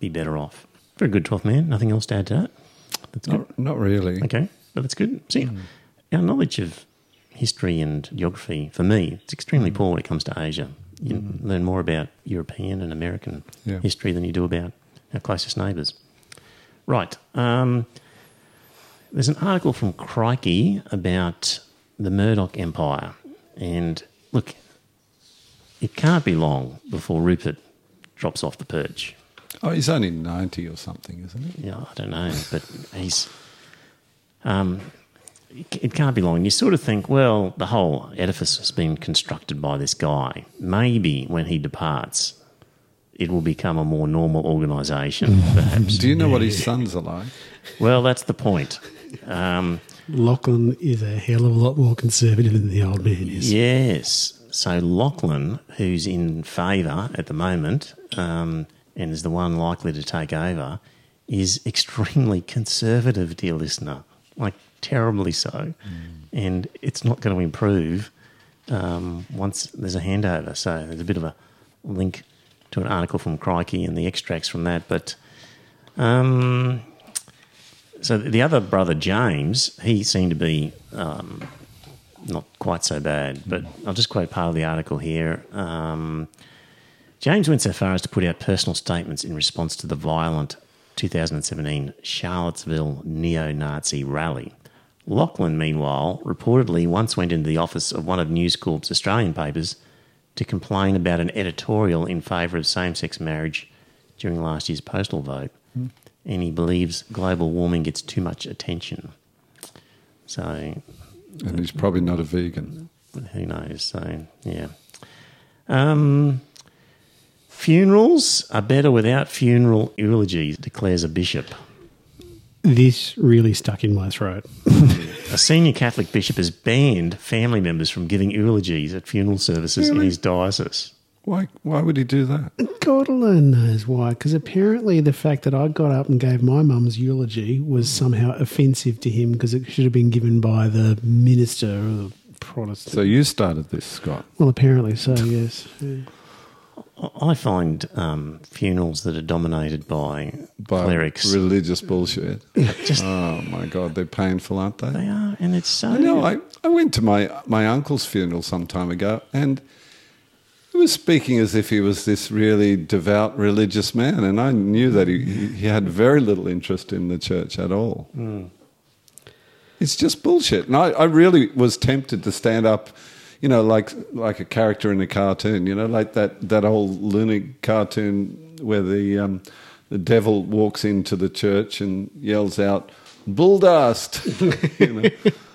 be better off. Very good, twelfth man. Nothing else to add to that. That's good. Not, not really. Okay, but that's good. See, hmm. Our knowledge of history and geography, for me, it's extremely poor when it comes to Asia. You learn more about European and American Yeah. history than you do about our closest neighbours. Right. Um, there's an article from Crikey about the Murdoch Empire. And look, it can't be long before Rupert drops off the perch. Oh, he's only ninety or something, isn't he? Yeah, I don't know, but he's. Um, it it can't be long. You sort of think, well, the whole edifice has been constructed by this guy. Maybe when he departs, it will become a more normal organisation, perhaps. Do you know what his sons are like? Well, that's the point. Um, Lachlan is a hell of a lot more conservative than the old man is. Yes. So Lachlan, who's in favour at the moment um, and is the one likely to take over, is extremely conservative, dear listener. Like terribly so. And it's not going to improve um, once there's a handover. So there's a bit of a link to an article from Crikey and the extracts from that. But um, so the other brother, James, he seemed to be um, not quite so bad. But I'll just quote part of the article here. Um, James went so far as to put out personal statements in response to the violent 2017 Charlottesville neo Nazi rally. Lachlan, meanwhile, reportedly once went into the office of one of News Corp's Australian papers to complain about an editorial in favour of same sex marriage during last year's postal vote. And he believes global warming gets too much attention. So And he's probably not a vegan. who knows? So yeah. Um, funerals are better without funeral eulogies, declares a bishop. This really stuck in my throat. A senior Catholic bishop has banned family members from giving eulogies at funeral services in his diocese. Why? Why would he do that? God alone knows why, because apparently the fact that I got up and gave my mum's eulogy was somehow offensive to him because it should have been given by the minister or the Protestant. So you started this, Scott. well, apparently so, yes. Yeah. I find um, funerals that are dominated by, By clerics. religious bullshit. Just- oh my god, they're painful, aren't they? they are, and it's so. I know. I, I went to my my uncle's funeral some time ago, and he was speaking as if he was this really devout religious man, and I knew that he he had very little interest in the church at all. It's just bullshit, and I, I really was tempted to stand up. You know, like like a character in a cartoon. You know, like that that old loony cartoon where the um, the devil walks into the church and yells out, "Bull dust!" you know,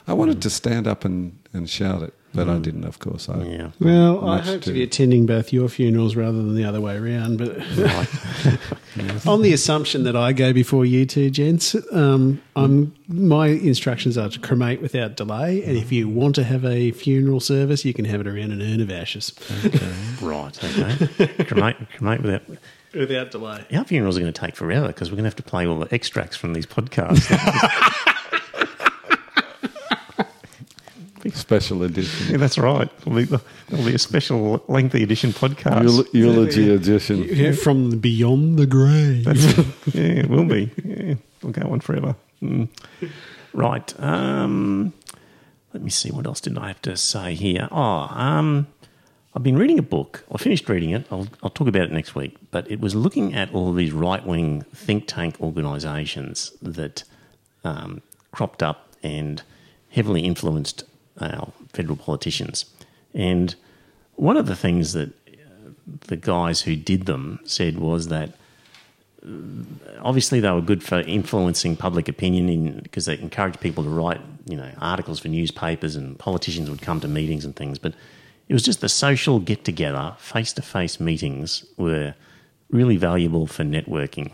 I wanted to stand up and, and shout it, but I didn't. Of course, I Yeah. Well, I Much hope to too. be attending both your funerals rather than the other way around. But on the assumption that I go before you two gents, um, I'm, my instructions are to cremate without delay. And if you want to have a funeral service, you can have it around an urn of ashes Right, okay. cremate, cremate without. without delay. Our funerals are going to take forever because we're going to have to play all the extracts from these podcasts. special edition. yeah, that's right. It'll be, it'll be a special lengthy edition podcast. Eul- eulogy edition. Yeah, from beyond the grave. yeah, it will be. Yeah, we'll go on forever. Mm. Right. Um, let me see. What else did I have to say here? Oh, um, I've been reading a book. I finished reading it. I'll, I'll talk about it next week. But it was looking at all of these right wing think tank organisations that um, cropped up and heavily influenced our federal politicians. And one of the things that uh, the guys who did them said was that obviously they were good for influencing public opinion because they encouraged people to write you know articles for newspapers and politicians would come to meetings and things but it was just the social get together face to face meetings were really valuable for networking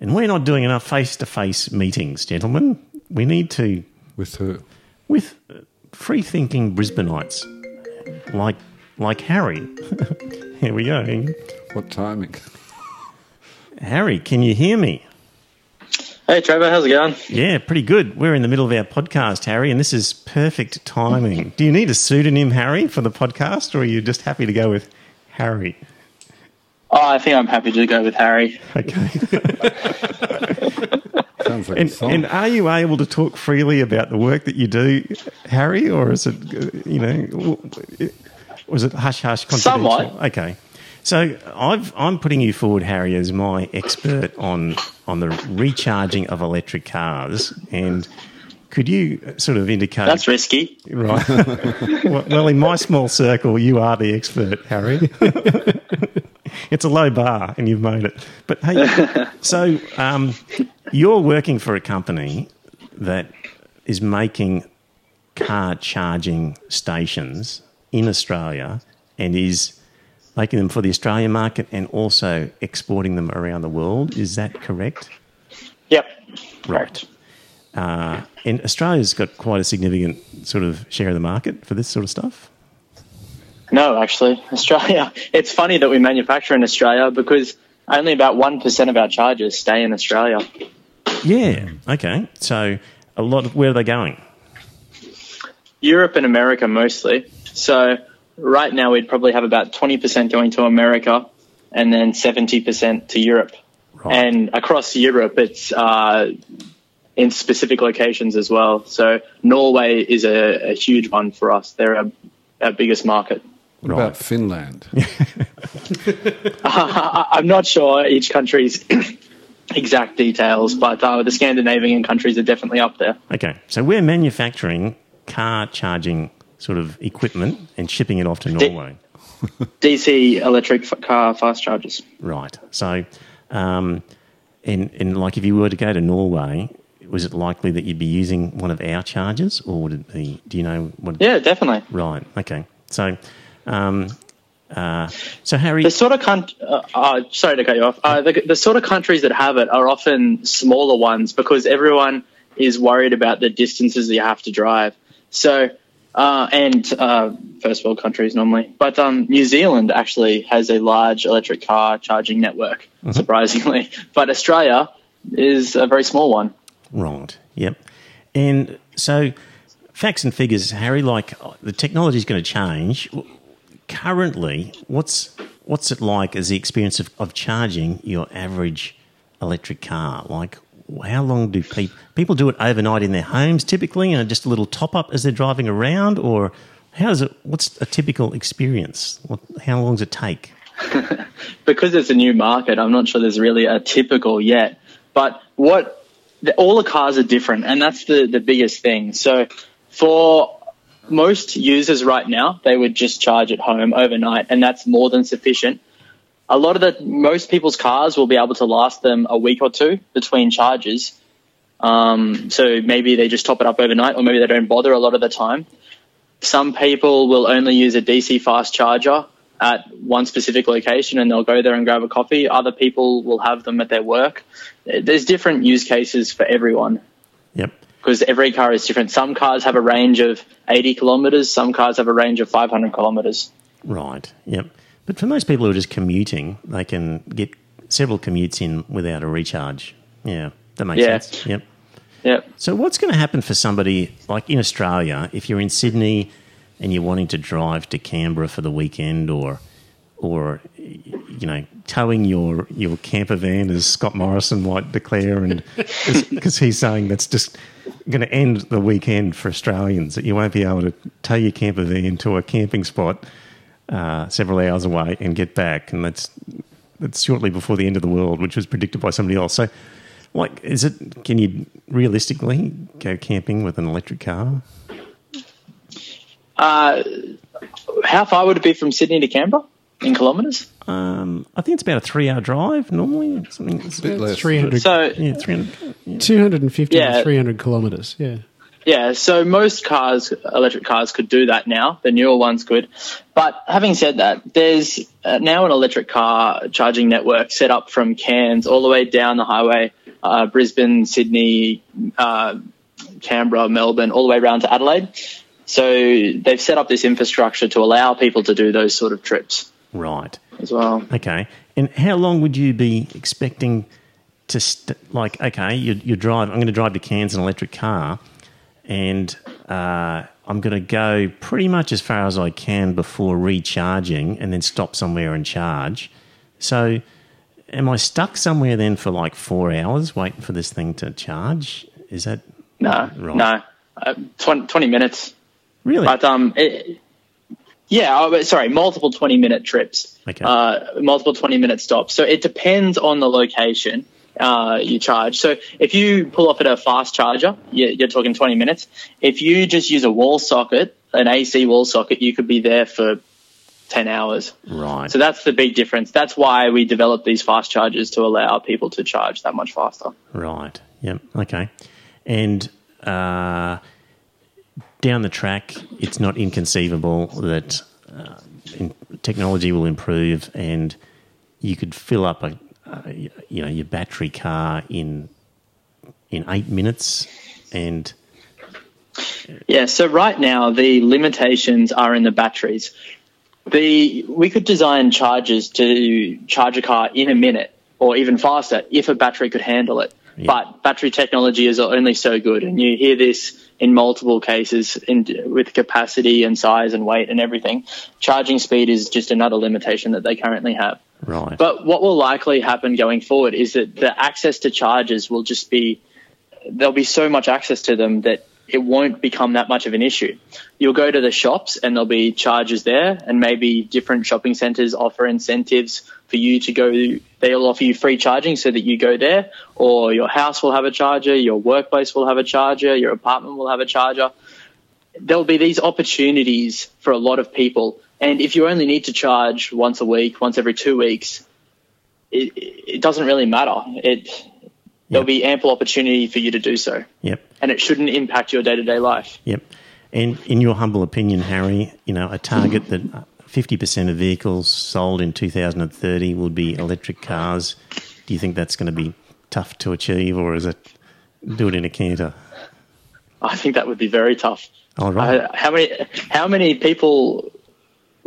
and we're not doing enough face to face meetings gentlemen we need to With who? with free thinking brisbaneites like like harry here we go What timing? harry can you hear me Hey Trevor, how's it going? Yeah, pretty good. We're in the middle of our podcast, Harry, and this is perfect timing. Do you need a pseudonym, Harry, for the podcast, or are you just happy to go with Harry? Oh, I think I'm happy to go with Harry. Okay. Sounds like a and, song. and are you able to talk freely about the work that you do, Harry, or is it, uh, you know, was it hush hush confidential? Somewhat. Okay. So I've, I'm putting you forward, Harry, as my expert on on the recharging of electric cars, and could you sort of indicate? That's risky. Right. well, well, in my small circle, you are the expert, Harry. it's a low bar, and you've made it. But hey, so um, you're working for a company that is making car charging stations in Australia and is making them for the Australian market and also exporting them around the world. Is that correct? Yep. Correct. Uh, and Australia's got quite a significant sort of share of the market for this sort of stuff. No, actually, Australia. It's funny that we manufacture in Australia because only about 1% of our chargers stay in Australia. Yeah. Okay. So a lot of where are they going? Europe and America mostly. So right now we'd probably have about 20% going to America and then 70% to Europe. Right. And across Europe, it's uh, in specific locations as well. So Norway is a, a huge one for us. They're our, our biggest market. What about Finland? I, I'm not sure each country's exact details, but uh, the Scandinavian countries are definitely up there. Okay. So we're manufacturing car charging sort of equipment and shipping it off to Norway. DC electric f- car fast chargers. Right. So, um, and, and like if you were to go to Norway, was it likely that you'd be using one of our chargers or would it be, do you know what? Yeah, definitely. Right. Okay. So, um, uh, so Harry, The sort of con- uh, uh, sorry to cut you off. Uh, the, the sort of countries that have it are often smaller ones because everyone is worried about the distances that you have to drive. So, uh, and uh, first world countries normally, but um, New Zealand actually has a large electric car charging network, surprisingly. But Australia is a very small one. Right. Yep. And so, facts and figures, Harry. Like the technology is going to change. Currently, what's what's it like as the experience of, of charging your average electric car? Like, how long do people people do it overnight in their homes typically, and just a little top up as they're driving around, or how is it? What's a typical experience? What, how long does it take? because it's a new market, I'm not sure there's really a typical yet. But what the, all the cars are different, and that's the the biggest thing. So for most users right now, they would just charge at home overnight, and that's more than sufficient. A lot of the most people's cars will be able to last them a week or two between charges. Um, so maybe they just top it up overnight, or maybe they don't bother a lot of the time. Some people will only use a DC fast charger at one specific location and they'll go there and grab a coffee. Other people will have them at their work. There's different use cases for everyone Yep. Because every car is different. Some cars have a range of 80 kilometers, some cars have a range of 500 kilometers. Right. Yep. But for most people who are just commuting, they can get several commutes in without a recharge. Yeah, that makes Yeah. sense. Yep. Yep. So what's going to happen for somebody like in Australia if you're in Sydney and you're wanting to drive to Canberra for the weekend or or you know towing your your camper van as Scott Morrison might declare and because he's saying that's just going to end the weekend for Australians that you won't be able to tow your camper van to a camping spot uh, several hours away and get back and that's that's shortly before the end of the world which was predicted by somebody else so like, is it? Can you realistically go camping with an electric car? Uh, how far would it be from Sydney to Canberra in kilometers? Um, I think it's about a three-hour drive normally. Something. It's bit less. 300, So, yeah, three hundred. 250 Yeah. to 300 kilometres. Yeah. Yeah, so most cars, electric cars, could do that now. The newer ones could. But having said that, there's uh, now an electric car charging network set up from Cairns all the way down the highway, uh, Brisbane, Sydney, uh, Canberra, Melbourne, all the way around to Adelaide. So they've set up this infrastructure to allow people to do those sort of trips Right. as well. Okay. And how long would you be expecting to st- like? Okay, you you drive. I'm going to drive to Cairns in an electric car, and uh, I'm going to go pretty much as far as I can before recharging, and then stop somewhere and charge. So, am I stuck somewhere then for like four hours waiting for this thing to charge? Is that No, Right. no, uh, 20, 20 minutes. really? But um, it, yeah, oh, sorry, multiple twenty-minute trips, Okay. uh, multiple twenty-minute stops. So it depends on the location uh, you charge. So if you pull off at a fast charger, you're, you're talking twenty minutes. If you just use a wall socket, an AC wall socket, you could be there for ten hours. right. So that's the big difference. That's why we developed these fast chargers to allow people to charge that much faster. Right. Yep. Okay. And uh, down the track, it's not inconceivable that uh, in technology will improve, and you could fill up a, a you know your battery car in in eight minutes, and Yeah, so right now the limitations are in the batteries. The we could design chargers to charge a car in a minute or even faster if a battery could handle it. But battery technology is only so good, and you hear this in multiple cases in, with capacity and size and weight and everything. Charging speed is just another limitation that they currently have. right, But what will likely happen going forward is that the access to chargers will just be there'll be so much access to them that it won't become that much of an issue. You'll go to the shops and there'll be charges there, and maybe different shopping centers offer incentives for you to go. They'll offer you free charging so that you go there, or your house will have a charger, your workplace will have a charger, your apartment will have a charger. There'll be these opportunities for a lot of people, and if you only need to charge once a week, once every two weeks, it, it doesn't really matter. It there'll be ample opportunity for you to do so, yep. and it shouldn't impact your day to day life. Yep. And in your humble opinion, Harry, you know, a target that 50% of vehicles sold in 2030 will be electric cars. Do you think that's going to be tough to achieve, or is it do it in a canter? I think that would be very tough. All right. Uh, how many how many people?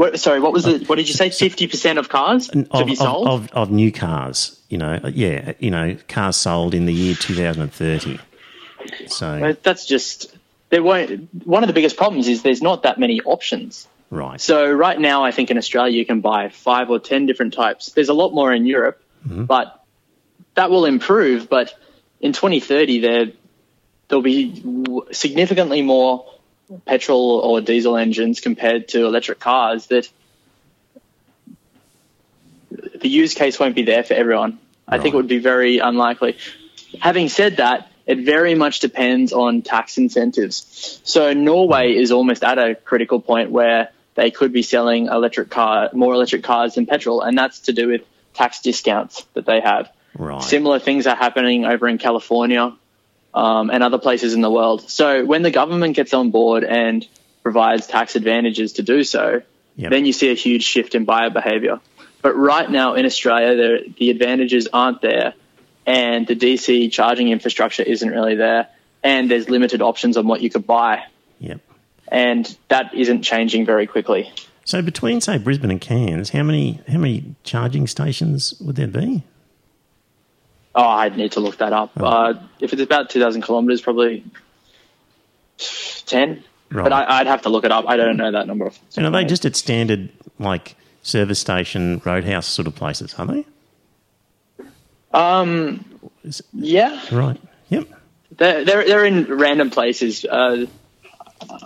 What, sorry, what was it? What did you say? Fifty percent of cars to of, be sold. Of, of, new cars, you know, yeah, you know, cars sold in the year 2030. So, Uh, That's just there won't. One of the biggest problems is there's not that many options. right. So right now, I think in Australia you can buy five or ten different types. There's a lot more in Europe, but that will improve. But in 2030, there there'll be w- significantly more petrol or diesel engines compared to electric cars. That the use case won't be there for everyone. I think it would be very unlikely. Having said that, it very much depends on tax incentives. So Norway is almost at a critical point where they could be selling electric car more electric cars than petrol, and that's to do with tax discounts that they have. Right. Similar things are happening over in California um, and other places in the world. So when the government gets on board and provides tax advantages to do so, Yep. then you see a huge shift in buyer behavior. But right now in Australia, there, the advantages aren't there, and the DC charging infrastructure isn't really there, and there's limited options on what you could buy, Yep. and that isn't changing very quickly. So between say Brisbane and Cairns, how many how many charging stations would there be? Oh, I'd need to look that up. Uh, if it's about 2,000 kilometres, probably 10. Right. But I, I'd have to look it up. I don't know that number. top And are they just at standard like service station, roadhouse sort of places? Are they? Um, yeah, Right. Yep. they're, they're, they're in random places. Uh,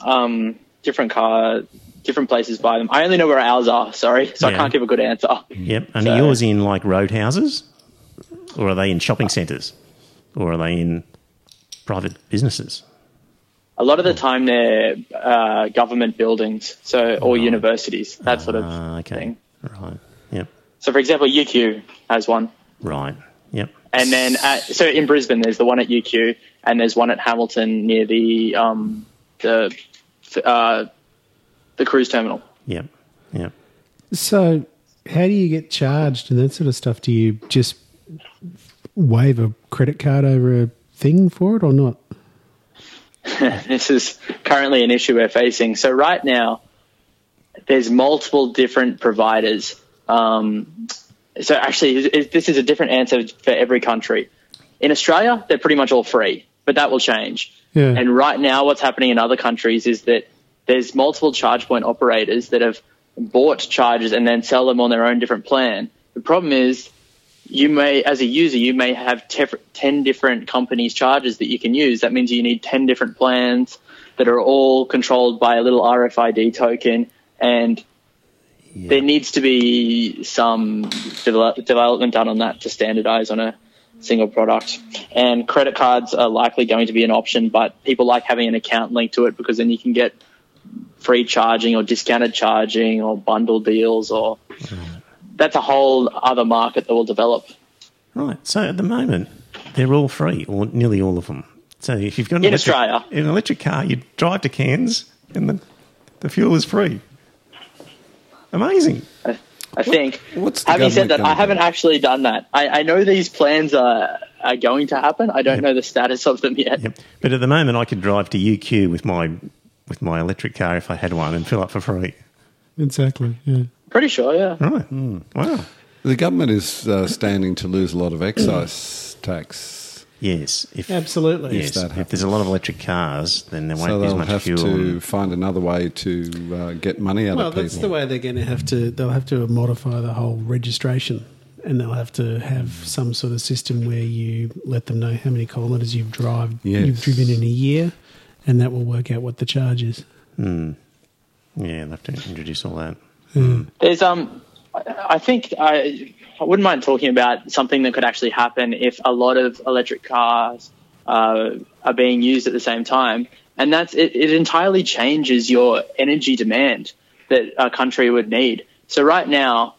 um, different car, different places buy them. I only know where ours are, sorry, so Yeah. I can't give a good answer. Yep. And So- are yours in like roadhouses, or are they in shopping centres, or are they in private businesses? A lot of the time they're uh, government buildings, so or universities, that sort of Ah, okay. thing. Right. Yep. So, for example, UQ has one. Right. Yep. And then, at, so in Brisbane, there's the one at UQ, and there's one at Hamilton near the um, the uh, the cruise terminal. Yep. Yep. So, how do you get charged and that sort of stuff? Do you just wave a credit card over a thing for it or not? this is currently an issue we're facing. So right now, there's multiple different providers. Um, so actually, this is a different answer for every country. In Australia, they're pretty much all free, but that will change. Yeah. And right now, what's happening in other countries is that there's multiple charge point operators that have bought chargers and then sell them on their own different plan. The problem is you may, as a user, you may have tef- 10 different companies' charges that you can use. That means you need 10 different plans that are all controlled by a little RFID token. And there needs to be some develop- development done on that to standardize on a single product. And credit cards are likely going to be an option, but people like having an account linked to it because then you can get free charging or discounted charging or bundle deals or that's a whole other market that will develop. Right. So at the moment, they're all free, or nearly all of them. So if you've got an In electric, Australia. an electric car, you drive to Cairns, and the, the fuel is free. Amazing. I think. what's the Having said that, I haven't do? actually done that. I, I know these plans are are going to happen. I don't know the status of them yet. Yep. But at the moment, I could drive to UQ with my with my electric car if I had one and fill up for free. Exactly. Yeah. Pretty sure, yeah. Right. Wow. The government is uh, standing to lose a lot of excise tax. Yes. If Absolutely. yes, that if there's a lot of electric cars, then there won't So be as they'll much have fuel. to find another way to uh, get money out Well, of people. Well, that's the way they're going to have to. They'll have to modify the whole registration, and they'll have to have some sort of system where you let them know how many kilometres you've drive Yes. you've driven in a year, and that will work out what the charge is. yeah, they'll have to introduce all that. There's um, I I think I I wouldn't mind talking about something that could actually happen if a lot of electric cars uh, are being used at the same time, and that's it. It entirely changes your energy demand that a country would need. So right now,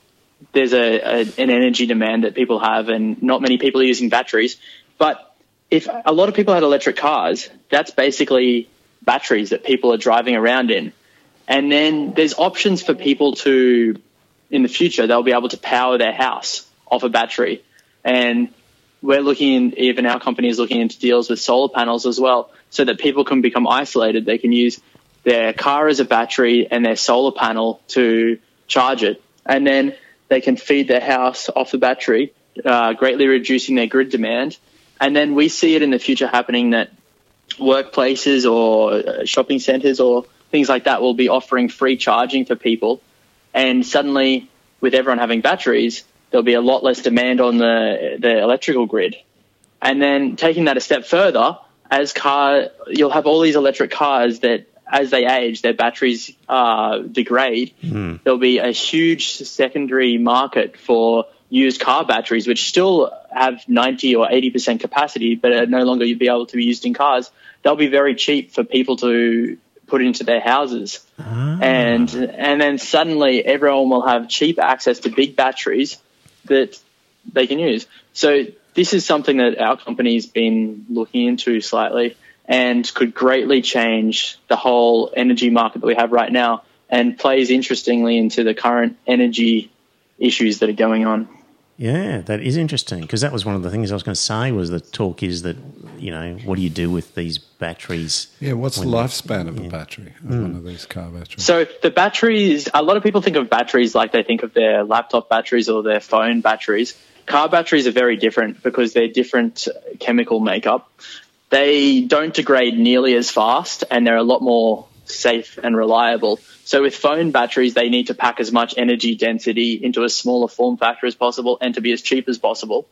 there's a, a an energy demand that people have, and not many people are using batteries. But if a lot of people had electric cars, that's basically batteries that people are driving around in. And then there's options for people to, in the future, they'll be able to power their house off a battery. And we're looking, even our company is looking into deals with solar panels as well, so that people can become isolated. They can use their car as a battery and their solar panel to charge it. And then they can feed their house off the battery, uh, greatly reducing their grid demand. And then we see it in the future happening that workplaces or uh, shopping centers or things like that will be offering free charging for people. And suddenly, with everyone having batteries, there'll be a lot less demand on the, the electrical grid. And then taking that a step further, as car, you'll have all these electric cars that, as they age, their batteries uh, degrade. There'll be a huge secondary market for used car batteries, which still have 90 or 80% capacity, but are no longer you'd be able to be used in cars. They'll be very cheap for people to put into their houses. Ah. And, and then suddenly everyone will have cheap access to big batteries that they can use. So this is something that our company's been looking into slightly and could greatly change the whole energy market that we have right now and plays interestingly into the current energy issues that are going on. Yeah, that is interesting because that was one of the things I was going to say. Was the talk is that you know what do you do with these batteries? yeah, what's the lifespan of a battery, of Hmm. one of these car batteries? So the batteries, a lot of people think of batteries like they think of their laptop batteries or their phone batteries. Car batteries are very different because they're different chemical makeup. They don't degrade nearly as fast and they're a lot more safe and reliable. So with phone batteries, they need to pack as much energy density into a smaller form factor as possible and to be as cheap as possible.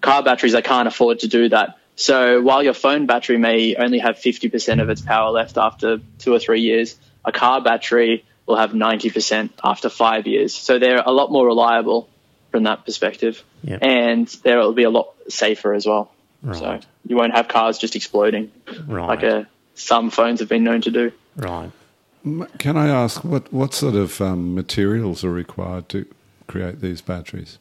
Car batteries, they can't afford to do that. So while your phone battery may only have 50% of its power left after two or three years, a car battery will have 90% after five years. So they're a lot more reliable from that perspective. Yep. And they'll be a lot safer as well. So you won't have cars just exploding Right. like uh some phones have been known to do. Right. Can I ask what, what sort of um, materials are required to create these batteries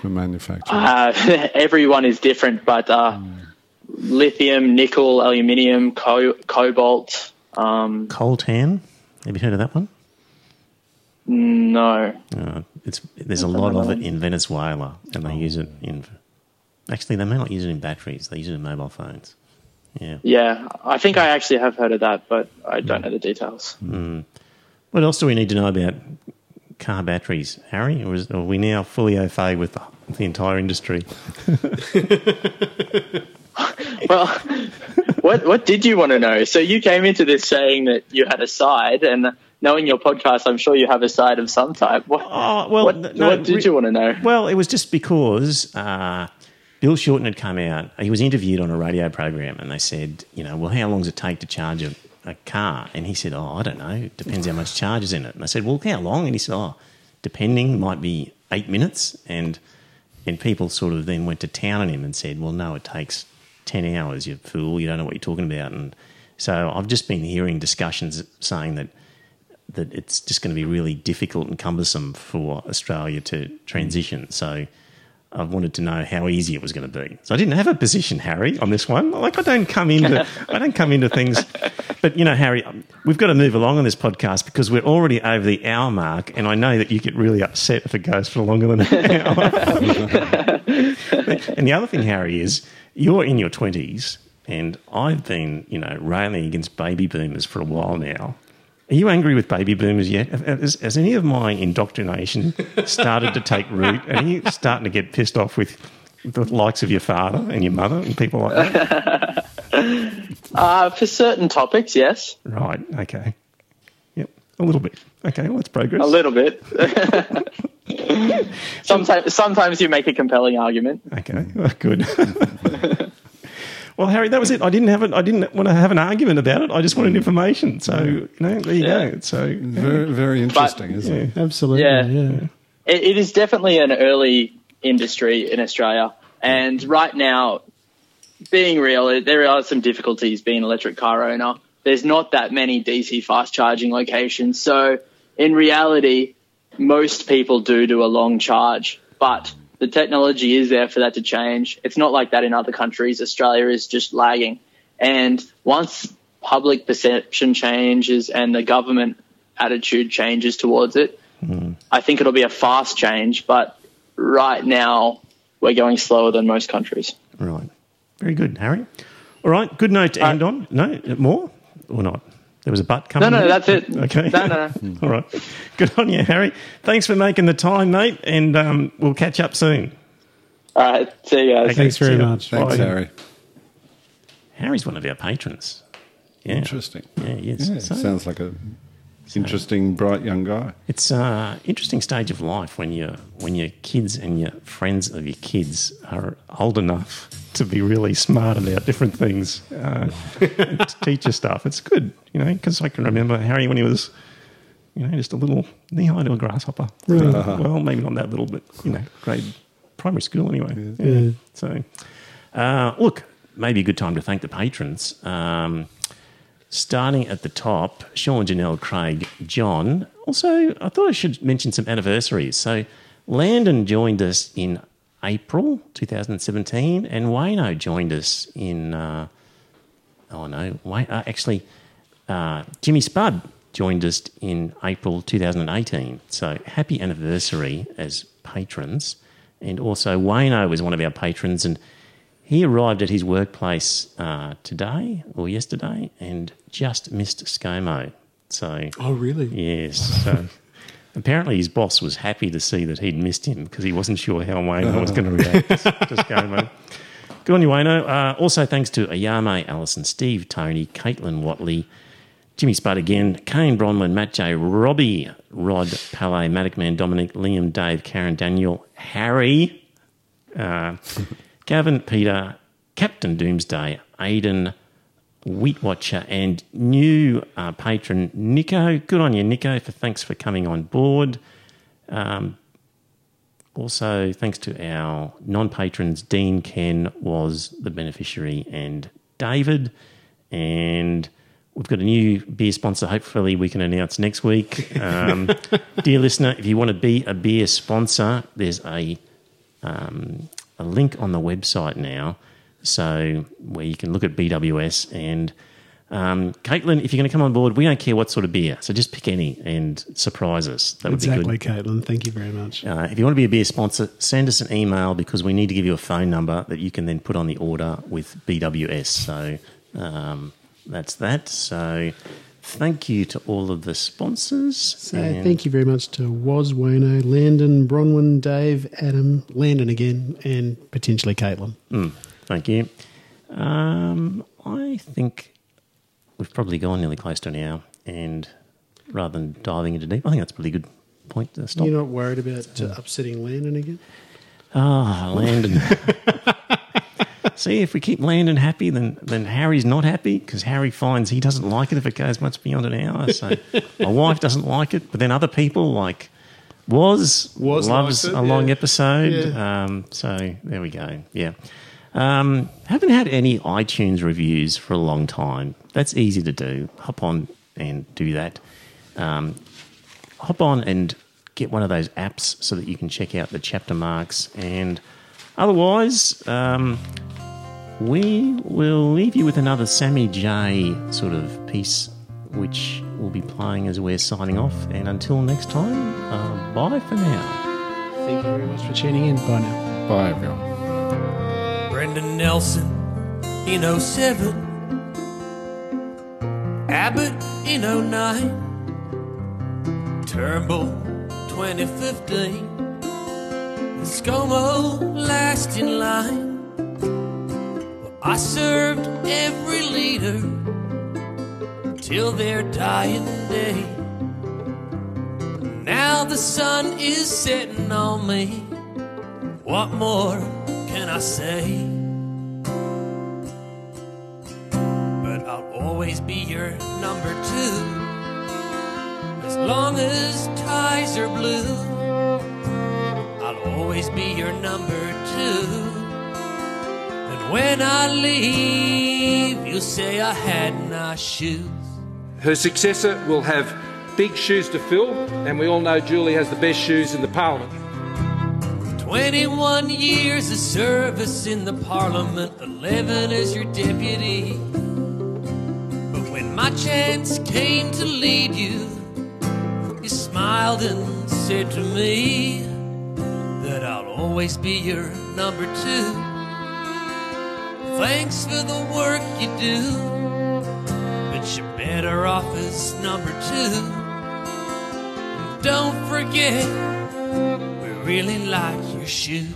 for manufacturing? Uh, everyone is different, but uh, lithium, nickel, aluminium, co- cobalt. Um, Coltan. Have you heard of that one? no, Uh, it's there's a lot of it in Venezuela, and they use it in. Actually, they may not use it in batteries. They use it in mobile phones. Yeah. yeah, I think I actually have heard of that, but I don't know the details. What else do we need to know about car batteries, Harry? Or is, are we now fully au fait with the, the entire industry? Well, what what did you want to know? So you came into this saying that you had a side, and knowing your podcast, I'm sure you have a side of some type. What, Oh, well, what, no, what did re- you want to know? Well, it was just because uh, Bill Shorten had come out. He was interviewed on a radio program, and they said, you know, well, how long does it take to charge a, a car? And he said, oh, I don't know. Depends how much charge is in it. And I said, well, how long? And he said, oh, depending, might be eight minutes. And and people sort of then went to town on him and said, well, no, it takes ten hours. You fool. You don't know what you're talking about. And so I've just been hearing discussions saying that that it's just going to be really difficult and cumbersome for Australia to transition. So I wanted to know how easy it was going to be. So I didn't have a position, Harry, on this one. Like I don't come into I don't come into things But you know, Harry, um, we've got to move along on this podcast because we're already over the hour mark, and I know that you get really upset if it goes for longer than an hour. and the other thing, Harry, is you're in your twenties, and I've been, you know, railing against baby boomers for a while now. Are you angry with baby boomers yet? Has, has any of my indoctrination started to take root? Are you starting to get pissed off with the likes of your father and your mother and people like that? Uh, for certain topics, yes, Right. Okay. Yep. A little bit. Okay. Well, that's progress. a little bit. sometimes, sometimes you make a compelling argument. Okay. Well, good. Well, Harry, that was it. I didn't have it. I didn't want to have an argument about it. I just wanted information. So you know, there you Yeah. go. So Very, very interesting, isn't it? Absolutely. Yeah. Yeah. it, it is definitely an early industry in Australia. And right now, being real, there are some difficulties being an electric car owner. There's not that many DC fast charging locations. So in reality, most people do do a long charge, but the technology is there for that to change. It's not like that in other countries. Australia is just lagging. And once public perception changes and the government attitude changes towards it, hmm. I think it'll be a fast change, but right now we're going slower than most countries. right. Very good, Harry. All right. Good note to uh, end on. No more or not. There was a butt coming. No, no, in? that's it. Okay. No, no, no. All right. Good on you, Harry. Thanks for making the time, mate, and um, we'll catch up soon. All right, see you guys. Okay, Thanks very see ya. much. Thanks, Bye. Harry. Harry's one of our patrons. Yeah. Interesting. Yeah, he is. Yeah, So- sounds like a interesting, bright young guy. It's an interesting stage of life when you when your kids and your friends of your kids are old enough to be really smart about different things, uh, to teach you stuff. It's good, you know, because I can remember Harry when he was, you know, just a little knee high to a grasshopper. well, maybe not that little, but you know, grade primary school anyway. Yeah. So, uh, look, maybe a good time to thank the patrons. Um, Starting at the top, Sean, Janelle, Craig, John. Also, I thought I should mention some anniversaries. So, Landon joined us in April 2017, and Wayno joined us in, uh, oh no, Wayne, uh, actually, uh, Jimmy Spud joined us in April 2018. So, happy anniversary as patrons. And also, Wayno was one of our patrons, and he arrived at his workplace uh, today or yesterday and just missed ScoMo. So, Oh, really? yes. So, apparently, his boss was happy to see that he'd missed him because he wasn't sure how Wayno was going to react Just to ScoMo. Good on you, Wayno. Uh, also, thanks to Ayame, Allison, Steve, Tony, Caitlin Watley, Jimmy Spud again, Kane Bronwyn, Matt J, Robbie, Rod, Palais, Matic Man, Dominic, Liam, Dave, Karen, Daniel, Harry, uh, Gavin, Peter, Captain Doomsday, Aidan, Wheat Watcher, and new uh, patron Nico. Good on you, Nico, for thanks for coming on board. Um, also, thanks to our non patrons, Dean Ken was the beneficiary, and David. And we've got a new beer sponsor, hopefully, we can announce next week. Um, dear listener, if you want to be a beer sponsor, there's a um, a link on the website now, so where you can look at BWS and um, Caitlin. If you're going to come on board, we don't care what sort of beer, so just pick any and surprise us. That would Exactly, be good. Caitlin. Thank you very much. Uh, if you want to be a beer sponsor, send us an email because we need to give you a phone number that you can then put on the order with BWS. So um, that's that. So thank you to all of the sponsors. So thank you very much to Was Wayno, Landon, Bronwyn, Dave, Adam, Landon again, and potentially Caitlin. Mm, thank you. Um, I think we've probably gone nearly close to an hour, and rather than diving into deep, I think that's a pretty good point to stop. You're not worried about uh, upsetting Landon again? Ah, Landon. See, if we keep Landon happy, then then Harry's not happy because Harry finds he doesn't like it if it goes much beyond an hour. So my wife doesn't like it, but then other people like was Was loves it, a long yeah. episode. Yeah. Um, so there we go. Yeah. Um, haven't had any iTunes reviews for a long time. That's easy to do. Hop on and do that. Um, hop on and get one of those apps so that you can check out the chapter marks. And otherwise, um, we will leave you with another Sammy J sort of piece, which we'll be playing as we're signing off. And until next time, uh, bye for now. Thank you very much for tuning in. Bye now. Bye, everyone. Brendan Nelson in 07. Abbott in 09. Turnbull 2015. ScoMo last in line. I served every leader till their dying day. Now the sun is setting on me. What more can I say? But I'll always be your number two. As long as ties are blue, I'll always be your number two. And when I leave, you'll say I had nice shoes. Her successor will have big shoes to fill, and we all know Julie has the best shoes in the parliament. 21 years of service in the parliament, 11 as your deputy. But when my chance came to lead you, you smiled and said to me that I'll always be your number two. Thanks for the work you do, but you're better off as number two. Don't forget, really like your shoes.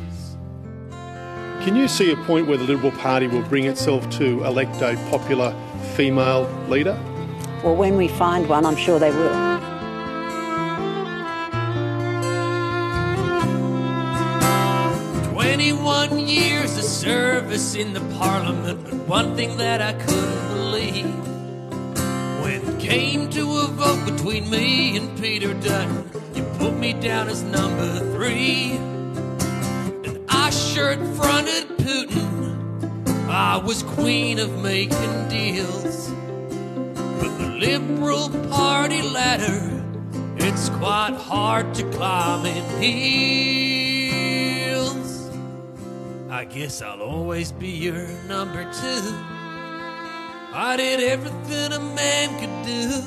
Can you see a point where the Liberal Party will bring itself to elect a popular female leader? Well, when we find one, I'm sure they will. 21 years of service in the parliament, but one thing that I couldn't believe when it came to a vote between me and Peter Dutton, you put me down as number three. And I shirt fronted Putin, I was queen of making deals. But the Liberal Party ladder, it's quite hard to climb in heels. I guess I'll always be your number two. I did everything a man could do,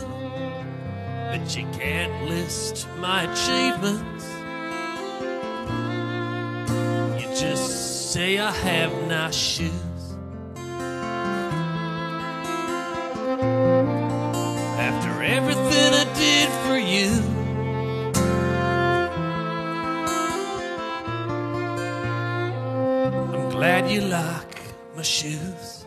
but you can't list my achievements. You just say I have nice shoes. After everything I did for you. I'm glad you like my shoes.